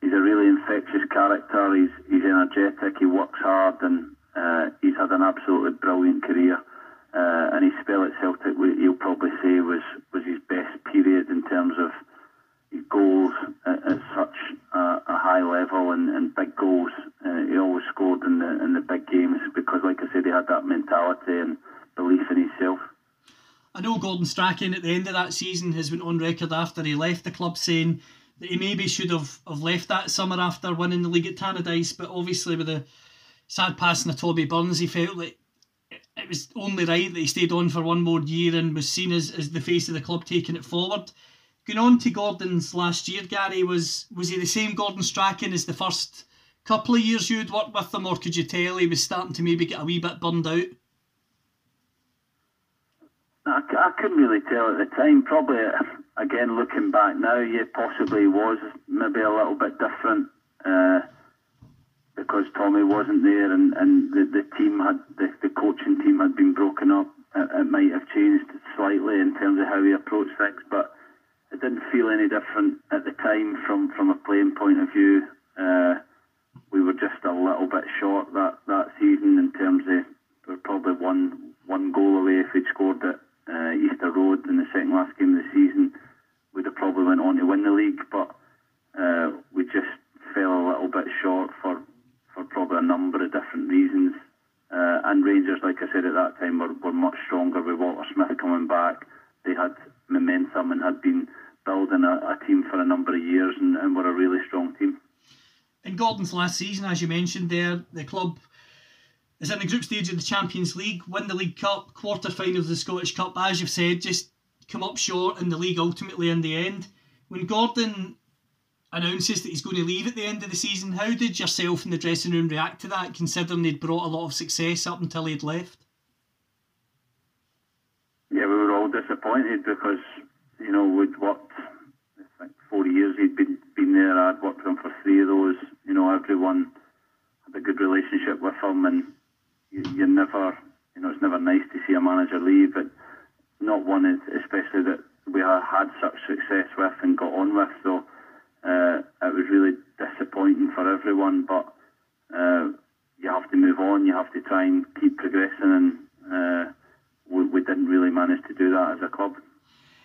Speaker 2: he's a really infectious character. He's he's energetic. He works hard and uh, he's had an absolutely brilliant career. Uh, and his spell at Celtic, he'll probably say was was his best period in terms of goals at, at such a, a, high level and, and big goals. Uh, he always scored in the in the big games because, like I said, he had that mentality and belief in himself.
Speaker 1: I know Gordon Strachan at the end of that season has been on record after he left the club saying that he maybe should have, have left that summer after winning the league at Tannadice, but obviously with the sad passing of Tommy Burns, he felt that it was only right that he stayed on for one more year and was seen as, as the face of the club taking it forward. Going on to Gordon's last year, Gary, was was he the same Gordon Strachan as the first couple of years you'd worked with him, or could you tell he was starting to maybe get a wee bit burned out?
Speaker 2: I, I couldn't really tell at the time. Probably, again, looking back now, yeah, possibly was maybe a little bit different uh, because Tommy wasn't there and, and the, the team had, the, the coaching team had been broken up. It, it might have changed slightly in terms of how he approached things, but it didn't feel any different at the time from, from a playing point of view. Uh, we were just a little bit short that, that season in terms of we were probably one one goal away if we'd scored at uh, Easter Road in the second last game of the season. We'd have probably went on to win the league, but uh, we just fell a little bit short for, for probably a number of different reasons. Uh, and Rangers, like I said at that time, were, were much stronger with Walter Smith coming back. They had momentum and had been building a, a team for a number of years and, and were a really strong team.
Speaker 1: In Gordon's last season, as you mentioned there, the club is in the group stage of the Champions League, win the League Cup, quarter final of the Scottish Cup, as you've said, just come up short in the league ultimately in the end. When Gordon announces that he's going to leave at the end of the season, how did yourself in the dressing room react to that, considering they'd brought a lot of success up until he'd left?
Speaker 2: Yeah, we were all disappointed because, you know, we'd worked, four years he'd been, been there. I'd worked with him for three of those. You know, everyone had a good relationship with him and you, you never, you know, it's never nice to see a manager leave, but not one, especially that we had such success with and got on with. So uh, it was really disappointing for everyone, but uh, you have to move on. You have to try and keep progressing. And uh, we, we, didn't really manage to do that as a club.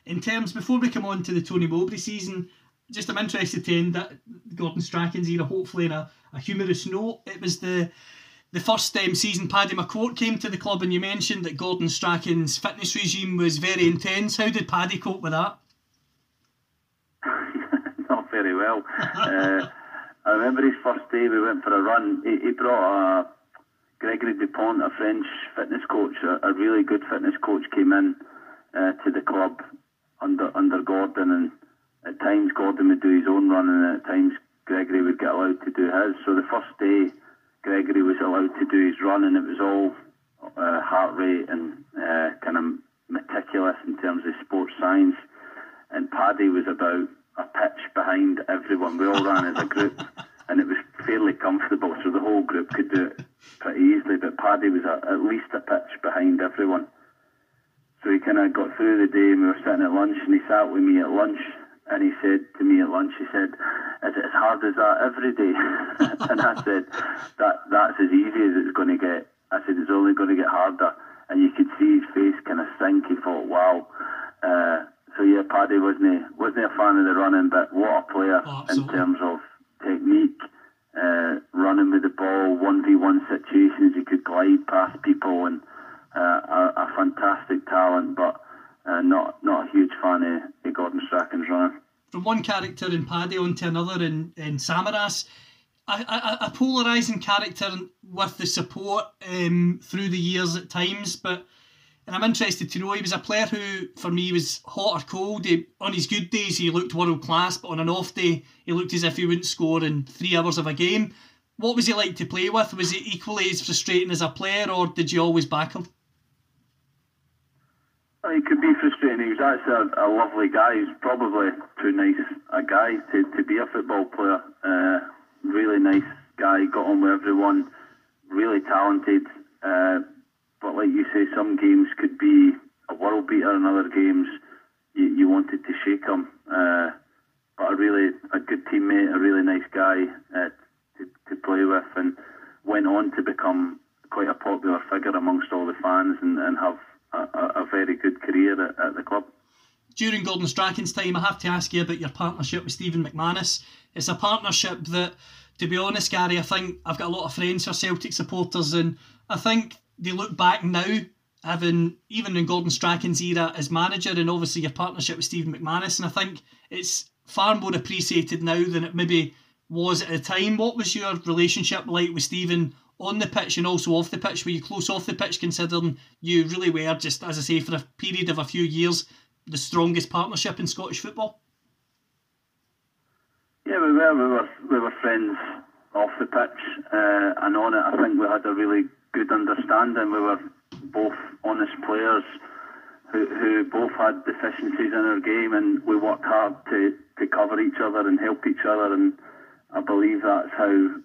Speaker 1: in terms before we come on to the Tony Mowbray season, just I'm interested to end that Gordon Strachan's era, hopefully in a, a humorous note. It was the the first um, season Paddy McCourt came to the club, and you mentioned that Gordon Strachan's fitness regime was very intense. How did Paddy cope with that?
Speaker 2: Not very well. uh, I remember his first day. We went for a run. He, he brought a Gregory Dupont, a French fitness coach, a, a really good fitness coach, came in uh, to the club under under Gordon, and at times Gordon would do his own run, and at times Gregory would get allowed to do his. So the first day, Gregory was allowed to do his run, and it was all uh, heart rate and uh, kind of meticulous in terms of sports science. And Paddy was about a pitch behind everyone. We all ran as a group, and it was fairly comfortable, so the whole group could do it pretty easily. But Paddy was a, at least a pitch behind everyone. So he kind of got through the day, and we were sitting at lunch, and he sat with me at lunch, and he said to me at lunch, he said, "Is it as hard as that every day?" and I said, "That that's as easy as it's going to get." I said, "It's only going to get harder." And you could see his face kind of sink. He thought, "Wow." Uh, so yeah, Paddy wasn't wasn't a fan of the running, but what a player
Speaker 1: Oh,
Speaker 2: in terms of technique, uh, running with the ball, one v one situations. He could glide past people and uh, a, a fantastic talent, but uh, not not a huge fan of, of Gordon Strachan's running.
Speaker 1: From one character in Paddy on to another in, in Samaras, a, a, a polarising character with the support um, through the years at times, but and I'm interested to know he was a player who, for me, was hot or cold. He, on his good days, he looked world class, but on an off day, he looked as if he wouldn't score in three hours of a game. What was he like to play with? Was he equally as frustrating as a player, or did you always back him?
Speaker 2: Well, He could be frustrating. He was actually a, a lovely guy. He's probably too nice a guy to, to be a football player. Uh, really nice guy. Got on with everyone. Really talented. Uh, but like you say, some games could be a world beater, and other games you, you wanted to shake him. Uh, but a really a good teammate, a really nice guy uh, to, to play with, and went on to become quite a popular figure amongst all the fans and, and have a, a, very good career at, at the club.
Speaker 1: during Gordon Strachan's time, I have to ask you about your partnership with Stephen McManus. It's a partnership that, to be honest, Gary, I think I've got a lot of friends who are Celtic supporters, and I think they look back now, having even in Gordon Strachan's era as manager, and obviously your partnership with Stephen McManus, and I think it's far more appreciated now than it maybe was at the time. What was your relationship like with Stephen on the pitch and also off the pitch? Were you close off the pitch, considering you really were just, as I say, for a period of a few years, the strongest partnership in Scottish football?
Speaker 2: Yeah, we were. We were, we were friends off the pitch uh, and on it. I think we had a really good understanding. We were both honest players who, who both had deficiencies in our game, and we worked hard to, to cover each other and help each other. And I believe that's how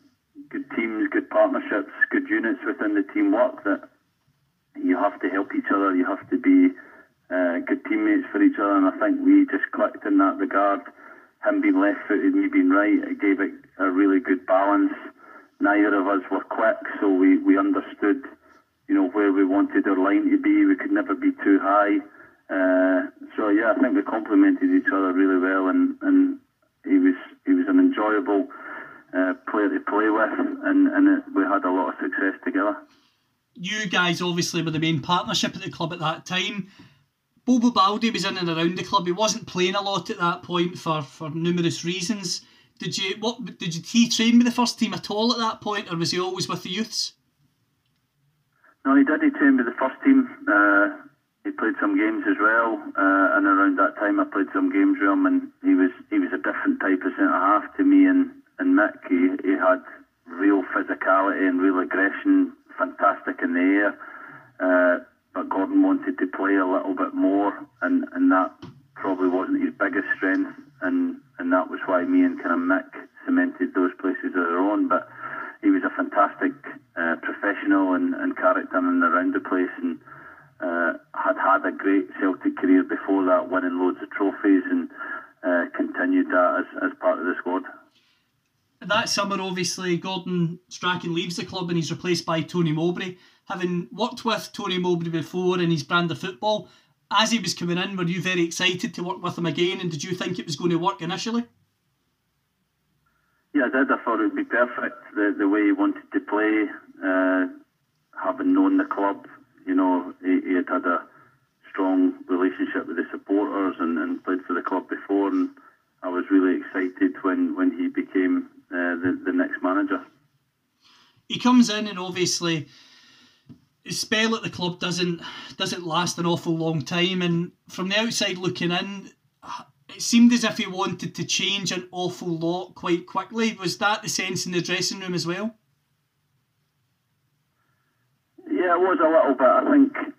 Speaker 2: good teams, good partnerships, good units within the team work. That you have to help each other. You have to be uh, good teammates for each other, and I think we just clicked in that regard. Him being left-footed, me being right, it gave it a really good balance. Neither of us were quick, so we, we understood, you know, where we wanted our line to be. We could never be too high. Uh, so yeah, I think we complemented each other really well, and, and he was he was an enjoyable uh, player to play with, and, and it, we had a lot of success together.
Speaker 1: you guys obviously were the main partnership at the club at that time. Bobo Baldé was in and around the club. He wasn't playing a lot at that point for, for numerous reasons. Did you what did you he train with the first team at all at that point, or was he always with the youths?
Speaker 2: No, he did. He trained with the first team. Uh, he played some games as well, uh, and around that time I played some games with him. And he was he was a different type of centre half to me and and Mick. He, he had real physicality and real aggression, fantastic in the air. Uh, but Gordon wanted to play a little bit more, and, and that probably wasn't his biggest strength, and, and that was why me and kind of Mick cemented those places of their own. But he was a fantastic uh, professional and, and character in and around the place, and uh, had had a great Celtic career before that, winning loads of trophies, and uh, continued that as, as part of the squad.
Speaker 1: That summer, obviously, Gordon Strachan leaves the club and he's replaced by Tony Mowbray. Having worked with Tony Mowbray before in his brand of football, as he was coming in, were you very excited to work with him again? And did you think it was going to work initially?
Speaker 2: Yeah, I did. I thought it would be perfect the the way he wanted to play. Uh, having known the club, you know, he, he had had a strong relationship with the supporters and, and played for the club before, and I was really excited when when he became uh, the the next manager.
Speaker 1: He comes in and obviously his spell at the club doesn't doesn't last an awful long time, and from the outside looking in, it seemed as if he wanted to change an awful lot quite quickly. Was that the sense in the dressing room as well?
Speaker 2: Yeah, it was a little bit. I think,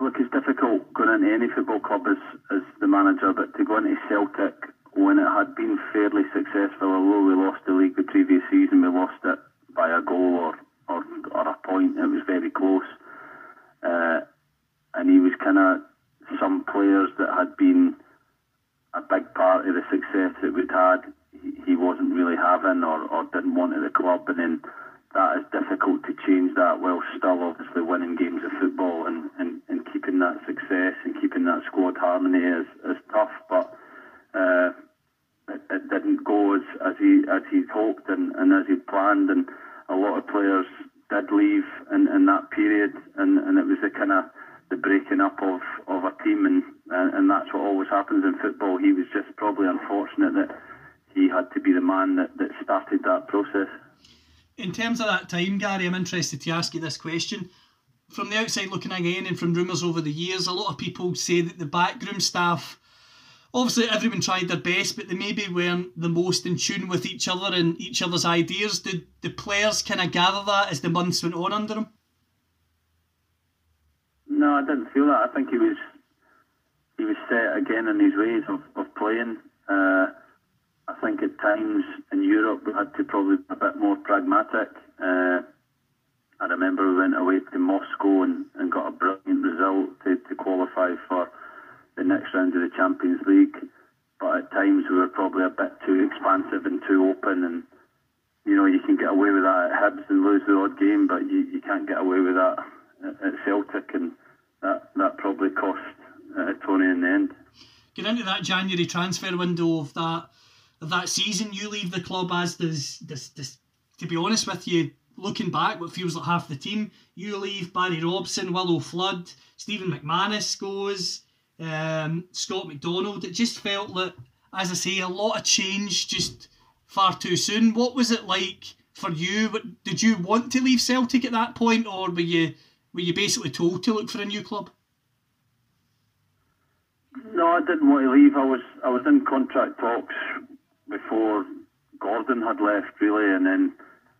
Speaker 2: look, it's difficult going into any football club as, as the manager, but to go into Celtic when it had been fairly successful, although we lost the league the previous season, we lost it by a goal or, or, or a point. It was very close. Uh, and he was kind of some players that had been a big part of the success that we'd had, he, he wasn't really having or, or didn't want at the club. And then that is difficult to change that while still obviously winning games of football and, and, and keeping that success and keeping that squad harmony is, is tough. But uh, it, it didn't go as, as he as he'd hoped and, and as he'd planned. And a lot of players did leave in, in that period, and, and it was the kind of the breaking up of, of a team, and, and and that's what always happens in football. He was just probably unfortunate that he had to be the man that, that started that process.
Speaker 1: In terms of time, Gary, I'm interested to ask you this question. From the outside looking again, and from rumours over the years, a lot of people say that the backroom staff obviously everyone tried their best, but they maybe weren't the most in tune with each other and each other's ideas. Did the players kind of gather that as the months went on under them?
Speaker 2: No, I didn't feel that. I think he was he was set again in his ways of, of playing. Uh, I think at times in Europe we had to probably be a bit more pragmatic. Uh, I remember we went away to Moscow and, and got a brilliant result to, to qualify for the next round of the Champions League. But at times we were probably a bit too expansive and too open, and you know you can get away with that at Hibs and lose the odd game, but you, you can't get away with that at, Celtic, and that that probably cost uh, Tony in the end.
Speaker 1: Get into that January transfer window of that that season. You leave the club as does this, this to be honest with you, looking back, what feels like half the team. You leave Barry Robson, Willo Flood, Stephen McManus goes, um, Scott McDonald. It just felt that, as I say, a lot of change just far too soon. What was it like for you? Did you want to leave Celtic at that point, or were you were you basically told to look for a new club?
Speaker 2: No, I didn't want to leave. I was I was in contract talks before Gordon had left, really, and then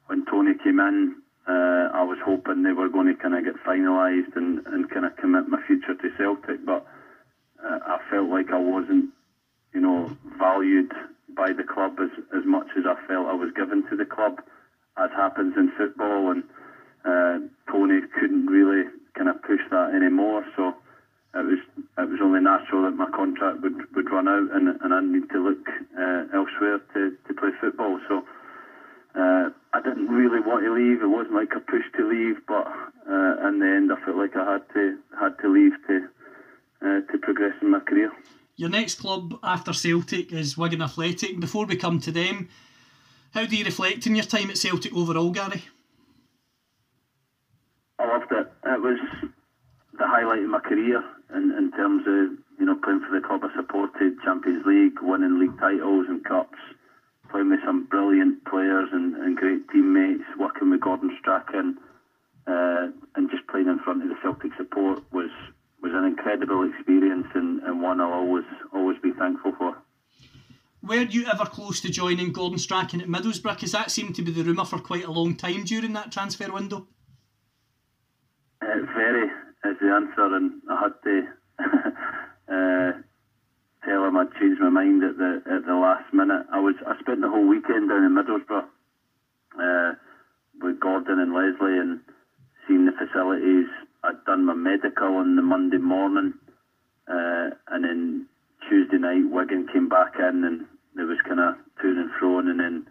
Speaker 2: when Tony came in, uh, I was hoping they were going to kind of get finalised and, and kind of commit my future to Celtic, but uh, I felt like I wasn't, you know, valued by the club as, as much as I felt I was given to the club, as happens in football, and uh, Tony couldn't really kind of push that anymore, so it was it was only natural that my contract would, would run out and, and I'd need to look uh, elsewhere to, to play football. So uh, I didn't really want to leave. It wasn't like a push to leave, but uh, in the end, I felt like I had to had to leave to uh, to progress in my career.
Speaker 1: Your next club after Celtic is Wigan Athletic. Before we come to them, how do you reflect on your time at Celtic overall, Gary?
Speaker 2: I loved it. It was the highlight of my career in, in terms of you know playing for the club I supported, Champions League, winning league titles and cups, playing with some brilliant players and, and great teammates, working with Gordon Strachan, uh, and just playing in front of the Celtic support was was an incredible experience and, and one I'll always always be thankful for.
Speaker 1: Were you ever close to joining Gordon Strachan at Middlesbrough? Because that seemed to be the rumour for quite a long time during that transfer window.
Speaker 2: Uh, very is the answer, and I had to uh, tell him I'd changed my mind at the at the last minute. I was I spent the whole weekend down in Middlesbrough uh, with Gordon and Lesley and seeing the facilities. I'd done my medical on the Monday morning, uh, and then Tuesday night Wigan came back in, and there was kind of to and fro, and then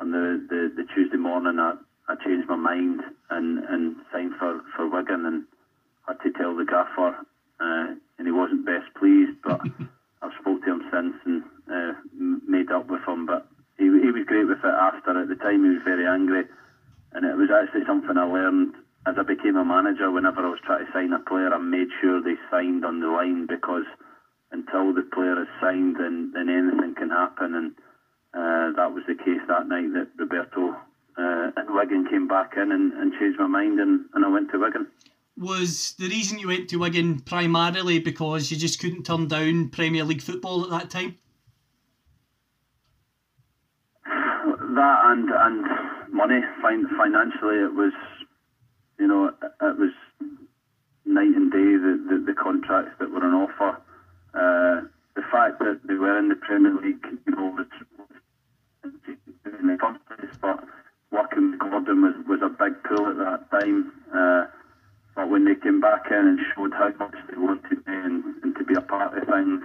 Speaker 2: on the, the, the Tuesday morning I, I changed my mind and, and signed for, for Wigan and had to tell the gaffer uh, and he wasn't best pleased. But I've spoke to him since and uh, made up with him. But he, he was great with it after. At the time, he was very angry, and it was actually something I learned as I became a manager. Whenever I was trying to sign a player, I made sure they signed on the line because until the player is signed, then then anything can happen. And uh, that was the case that night that Roberto uh, and Wigan came back in and, and changed my mind, and, and I went to Wigan.
Speaker 1: Was the reason you went to Wigan primarily because you just couldn't turn down Premier League football at that time?
Speaker 2: That and and money, fin- financially, it was, you know, it was night and day the, the, the contracts that were on offer. Uh, the fact that they were in the Premier League, you know, was, in the first place, but working with Gordon was, was a big pull at that time. Uh, but when they came back in and showed how much they wanted me and, and to be a part of things,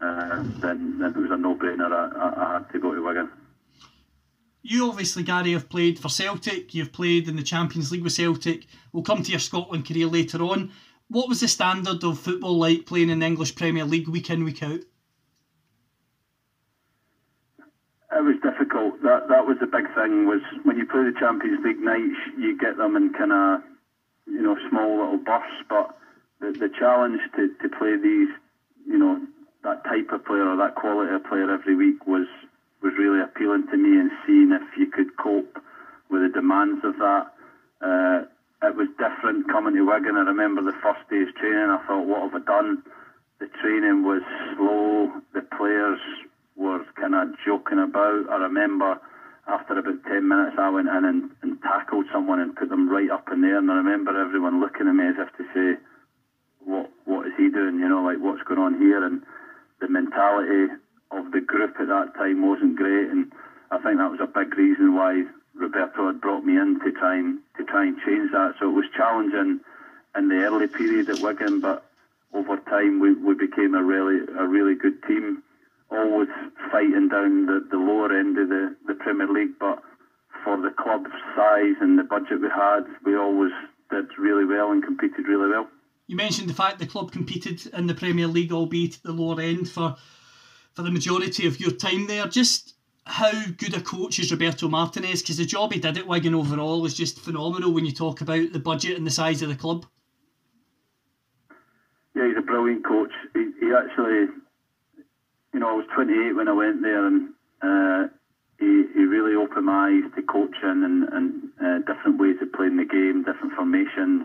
Speaker 2: uh, then, then it was a no-brainer. I, I, I had to go to Wigan.
Speaker 1: You obviously, Gary, have played for Celtic. You've played in the Champions League with Celtic. We'll come to your Scotland career later on. What was the standard of football like playing in the English Premier League week in, week out?
Speaker 2: It was difficult. That that was the big thing. Was when you play the Champions League nights, you get them in kind of you know small little bursts. But the the challenge to, to play these, you know, that type of player or that quality of player every week was was really appealing to me and seeing if you could cope with the demands of that. Uh, it was different coming to Wigan. I remember the first day's training. I thought, what have I done? The training was slow. The players were kind of joking about. I remember after about 10 minutes, I went in and, and tackled someone and put them right up in there. And I remember everyone looking at me as if to say, what what is he doing? You know, like what's going on here? And the mentality of the group at that time wasn't great. And I think that was a big reason why Roberto had brought me in to try and to try and change that. So it was challenging in the early period at Wigan, but over time we, we became a really a really good team. Always fighting down the, the lower end of the, the Premier League, but for the club's size and the budget we had, we always did really well and competed really well.
Speaker 1: You mentioned the fact the club competed in the Premier League, albeit at the lower end, for for the majority of your time there. Just how good a coach is Roberto Martinez? Because the job he did at Wigan overall was just phenomenal when you talk about the budget and the size of the club.
Speaker 2: Yeah, he's a brilliant coach. He, he actually, you know, I was 28 when I went there, and uh, he, he really opened my eyes to coaching and, and uh, different ways of playing the game, different formations,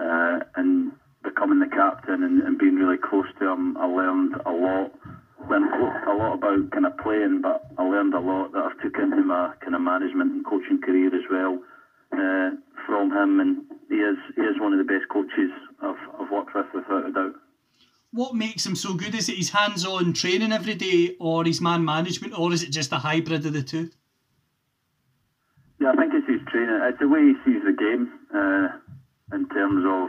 Speaker 2: uh, and becoming the captain and, and being really close to him. I learned a lot. Learned a lot about kind of playing, but I learned a lot that I've took into my kind of management and coaching career as well uh, from him. And he is he is one of the best coaches I've, I've worked with without a doubt.
Speaker 1: What makes him so good? Is it his hands-on training every day, or his man management, or is it just a hybrid of the two?
Speaker 2: Yeah, I think it's his training. It's the way he sees the game uh, in terms of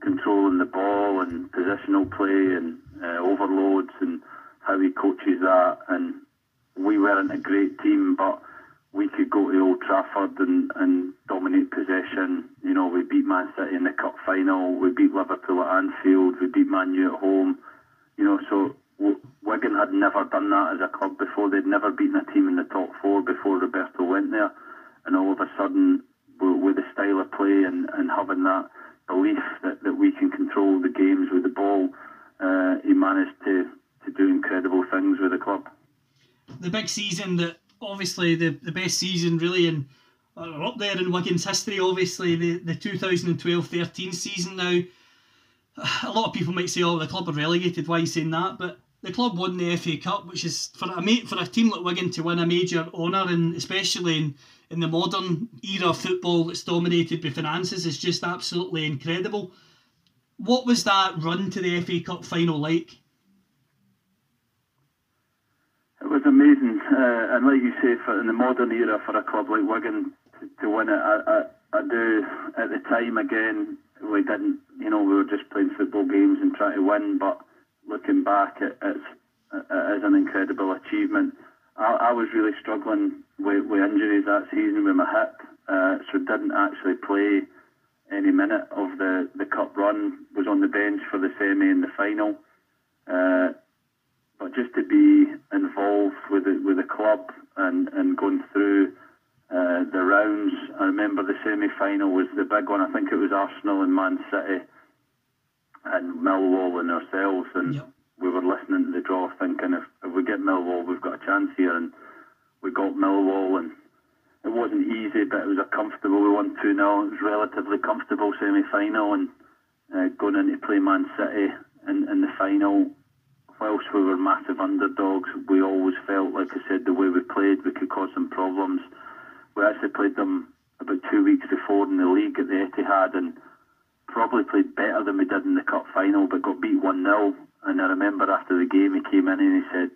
Speaker 2: controlling the ball and positional play and uh, overloads and how he coaches that. And we weren't a great team, but we could go to Old Trafford and, and dominate possession. You know, we beat Man City in the cup final. We beat Liverpool at Anfield. We beat Man U at home. You know, so Wigan had never done that as a club before. They'd never beaten a team in the top four before Roberto went there. And all of a sudden, with the style of play and, and having that belief that, that we can control the games with the ball, uh, he managed to, to do incredible things with the club.
Speaker 1: The big season that obviously the, the best season really in uh, up there in Wigan's history. Obviously the the 2012-13 season. Now, a lot of people might say, "Oh, the club are relegated." Why are you saying that? But the club won the FA Cup, which is for a for a team like Wigan to win a major honour, and especially in in the modern era of football that's dominated by finances, is just absolutely incredible. What was that run to the FA Cup final like?
Speaker 2: It was amazing, uh, and like you say, for in the modern era, for a club like Wigan to, to win it, I, I, I do. At the time, again, we didn't. You know, we were just playing football games and trying to win. But looking back, it, it's it is an incredible achievement. I, I was really struggling with, with injuries that season with my hip, uh, so didn't actually play any minute of the, the cup run. Was on the bench for the semi and the final. Uh, but just to be involved with the, with the club and, and going through uh, the rounds. I remember the semi final was the big one. I think it was Arsenal and Man City and Millwall and ourselves. And
Speaker 1: Yep.
Speaker 2: we were listening to the draw thinking if, if we get Millwall, we've got a chance here. And we got Millwall and it wasn't easy, but it was a comfortable. We won 2 0. It was relatively comfortable semi final. And uh, going in to play Man City in, in the final, whilst we were massive underdogs, we always felt, like I said, the way we played, we could cause them problems. We actually played them about two weeks before in the league at the Etihad and probably played better than we did in the cup final, but got beat 1 0. And I remember after the game, he came in and he said,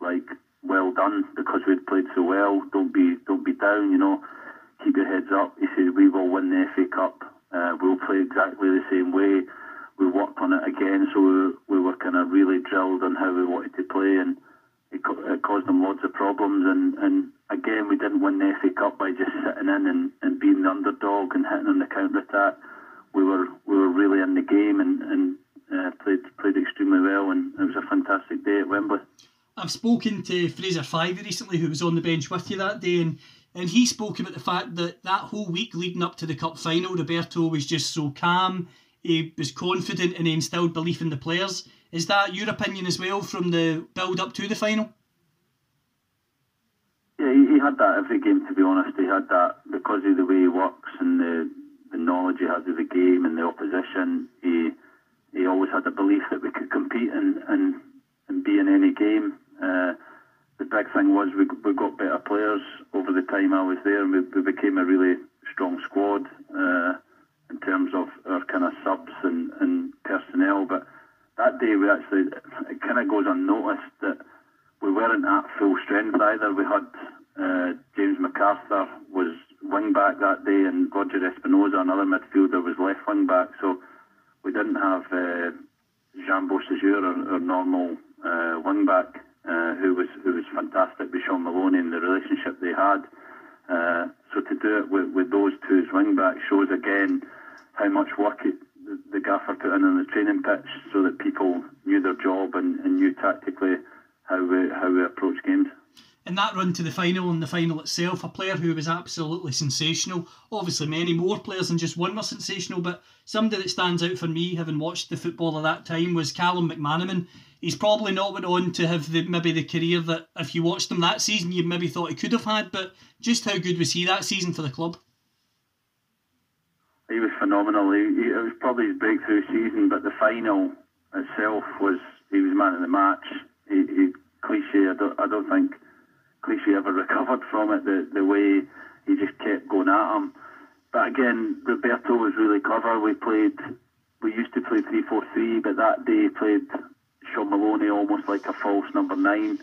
Speaker 2: like, well done because we'd played so well. Don't be, don't be down, you know. Keep your heads up. He said, we will win the FA Cup. Uh, we'll play exactly the same way. We worked on it again, so we, we were kind of really drilled on how we wanted to play, and it, it caused them lots of problems. And, and again, we didn't win the FA Cup by just sitting in and, and being the underdog and hitting on the counter attack. We were we were really in the game and, and uh, played played extremely well, and it was a fantastic day at Wembley.
Speaker 1: I've spoken to Fraser Fyvie recently, who was on the bench with you that day, and, and he spoke about the fact that that whole week leading up to the cup final, Roberto was just so calm. He was confident and he instilled belief in the players. Is that your opinion as well from the build up to the final?
Speaker 2: Yeah, he, had that every game. To be honest, he had that because of the way he works and the, the knowledge he has of the game and the opposition. He he always had the belief that we could compete and and, and be in any game. Uh, the big thing was we we got better players over the time I was there, and we, we became a really strong squad uh, in terms of our kind of subs and, and personnel. But that day we actually it kind of goes unnoticed that we weren't at full strength either. We had uh, James McArthur was wing back that day, and Roger Espinoza, another midfielder, was left wing back. So we didn't have uh, Jean Beausejour, our, our normal uh, wing back, uh, who was who was fantastic with Shaun Maloney and the relationship they had. Uh, so to do it with, with those two as wing back shows again how much work it, the, the gaffer put in on the training pitch, so that people knew their job and, and knew tactically how we how we approach games.
Speaker 1: In that run to the final and the final itself, a player who was absolutely sensational. Obviously, many more players than just one were sensational, but somebody that stands out for me, having watched the football of that time, was Callum McManaman. He's probably not went on to have the, maybe the career that if you watched him that season, you maybe thought he could have had, but just how good was he that season for the club?
Speaker 2: Phenomenal. He, he, it was probably his breakthrough season, but the final itself was he was man of the match. He, he Clichy. I don't, I don't think Clichy ever recovered from it. The the way he just kept going at him. But again, Roberto was really clever. We played. We used to play three four three, but that day he played Shaun Maloney almost like a false number nine,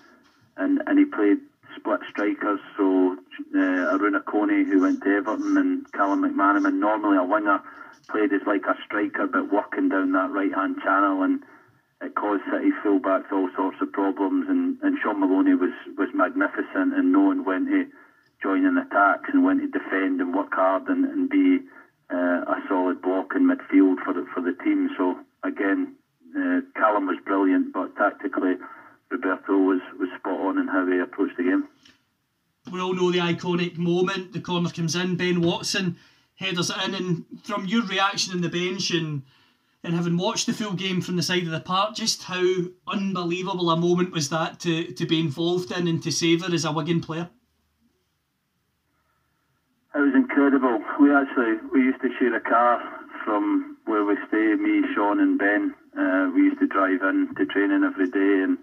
Speaker 2: and and he played split strikers. So uh, Arouna Koné, who went to Everton, and Callum McManaman, normally a winger, played as like a striker, but working down that right hand channel, and it caused City fullbacks all sorts of problems. And, and Shaun Maloney was was magnificent in knowing when to join in attacks and when to defend and work hard and, and be uh, a solid block in midfield for the, for the team. So again, uh, Callum was brilliant, but tactically, Roberto was, was spot on in how he approached the game.
Speaker 1: We all know the iconic moment. The corner comes in, Ben Watson headers it in, and from your reaction in the bench and and having watched the full game from the side of the park, just how unbelievable a moment was that to, to be involved in and to savour as a Wigan player?
Speaker 2: It was incredible. We actually we used to share a car from where we stay. Me, Shaun, and Ben. Uh, we used to drive in to training every day, and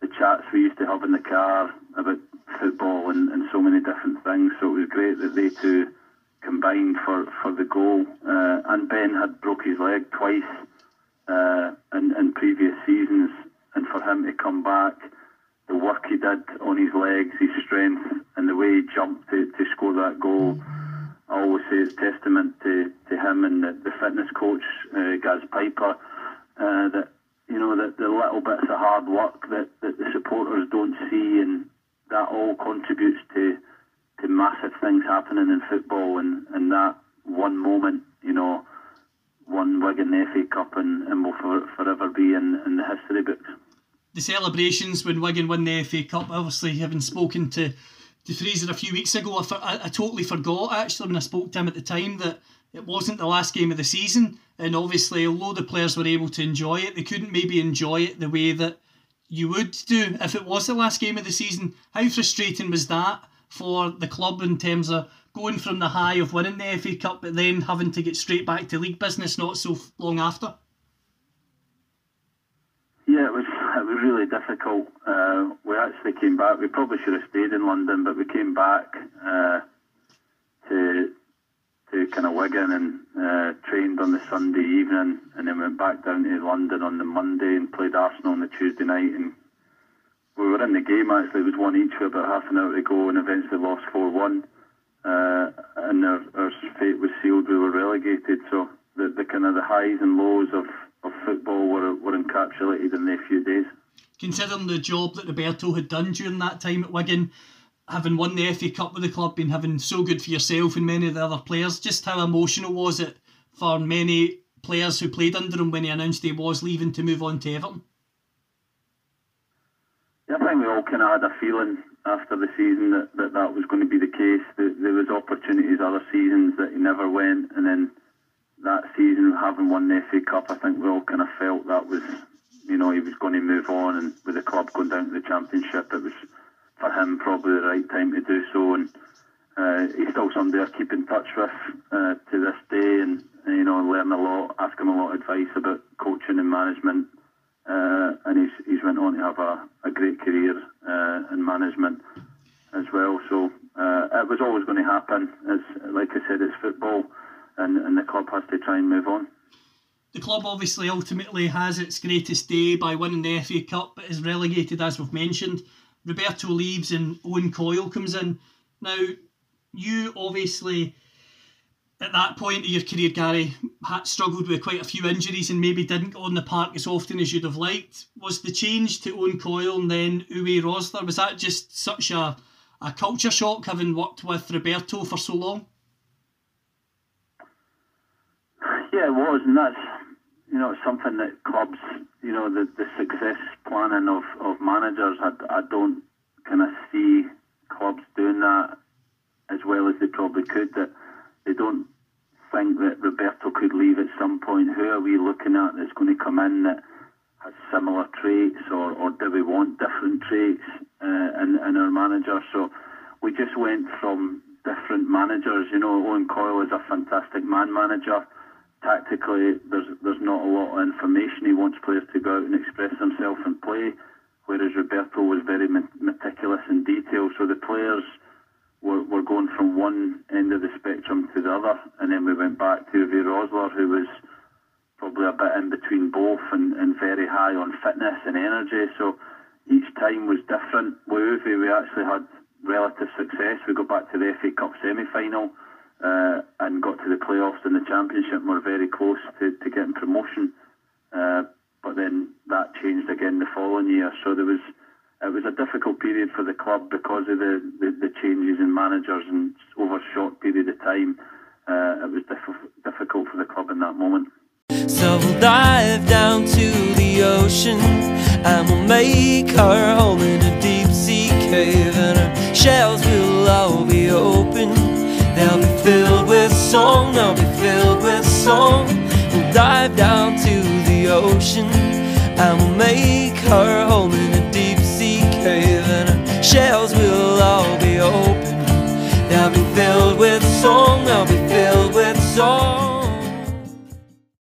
Speaker 2: the chats we used to have in the car about football and, and so many different things. So it was great that they two combined for, for the goal. Uh, and Ben had broke his leg twice uh, in, in previous seasons, and for him to come back, the work he did on his legs, his strength, and the way he jumped to, to score that goal. I always say it's testament to, to him and the, the fitness coach, uh, Gaz Piper, uh, that you know that the little bits of hard work that, that the supporters don't see, and that all contributes to to massive things happening in football. And, and that one moment you know, won Wigan the FA Cup and, and will for, forever be in, in the history books.
Speaker 1: The celebrations when Wigan won the FA Cup, obviously, having spoken to, to Fraser a few weeks ago, I, I, I totally forgot actually when I spoke to him at the time that it wasn't the last game of the season. And obviously, although the players were able to enjoy it, they couldn't maybe enjoy it the way that you would do if it was the last game of the season. How frustrating was that for the club in terms of going from the high of winning the FA Cup, but then having to get straight back to league business not so long after?
Speaker 2: Yeah, it was it was really difficult. Uh, we actually came back. We probably should have stayed in London, but we came back uh, to to kind of Wigan and uh, trained on the Sunday evening, and then went back down to London on the Monday and played Arsenal on the Tuesday night. And we were in the game actually; it was one each with about half an hour to go, and eventually lost four one. Uh, and our, our fate was sealed. We were relegated. So the, the kind of the highs and lows of, of football were were encapsulated in a few days.
Speaker 1: Considering the job that Roberto had done during that time at Wigan, having won the FA Cup with the club and having so good for yourself and many of the other players, just how emotional was it for many players who played under him when he announced he was leaving to move on to Everton?
Speaker 2: Yeah, I think we all kind of had a feeling after the season that that, that was going to be the case. That there was opportunities other seasons that he never went, and then that season having won the FA Cup, I think we all kind of felt that was, you know, he was going to move on, and with the club going down to the Championship, it was for him probably the right time to do so. And uh, he's still somebody I keep in touch with uh, to this day, and you know, learn a lot, ask him a lot of advice about coaching and management. Uh, and he's he's went on to have a, a great career uh, in management as well. So uh, it was always going to happen. As like I said, it's football, and, and the club has to try and move on.
Speaker 1: The club obviously ultimately has its greatest day by winning the FA Cup, but is relegated as we've mentioned. Roberto leaves and Owen Coyle comes in. Now, you obviously, at that point of your career, Gary, had struggled with quite a few injuries and maybe didn't go on the park as often as you'd have liked. Was the change to Owen Coyle and then Uwe Rosler, was that just such a, a culture shock having worked with Roberto for so long?
Speaker 2: Yeah, it was, and that's you know something that clubs, you know, the, the success planning of, of managers. I, I don't kind of see clubs doing that as well as they probably could. That they don't think that Roberto could leave at some point. Who are we looking at that's going to come in that has similar traits, or, or do we want different traits uh, in, in our manager? So we just went from different managers. You know, Owen Coyle is a fantastic man manager tactically, there's there's not a lot of information. He wants players to go out and express themselves and play, whereas Roberto was very meticulous in detail. So the players were, were going from one end of the spectrum to the other, and then we went back to Uwe Rosler, who was probably a bit in between both and, and very high on fitness and energy. So each time was different. With Uwe, we actually had relative success. We got back to the FA Cup semi-final uh, and got to the playoffs in the championship. and were very close to, to getting promotion, uh, but then that changed again the following year. So there was it was a difficult period for the club because of the, the, the changes in managers and over a short period of time. Uh, it was diff- difficult for the club in that moment.
Speaker 3: So we'll dive down to the ocean and we'll make our home in a deep sea cave, and our shells will all be open. Song, they'll be filled with song. We'll dive down to the ocean and we'll make her home in a deep sea cave, and our shells will all be open. They'll be filled with song, they'll be filled with song.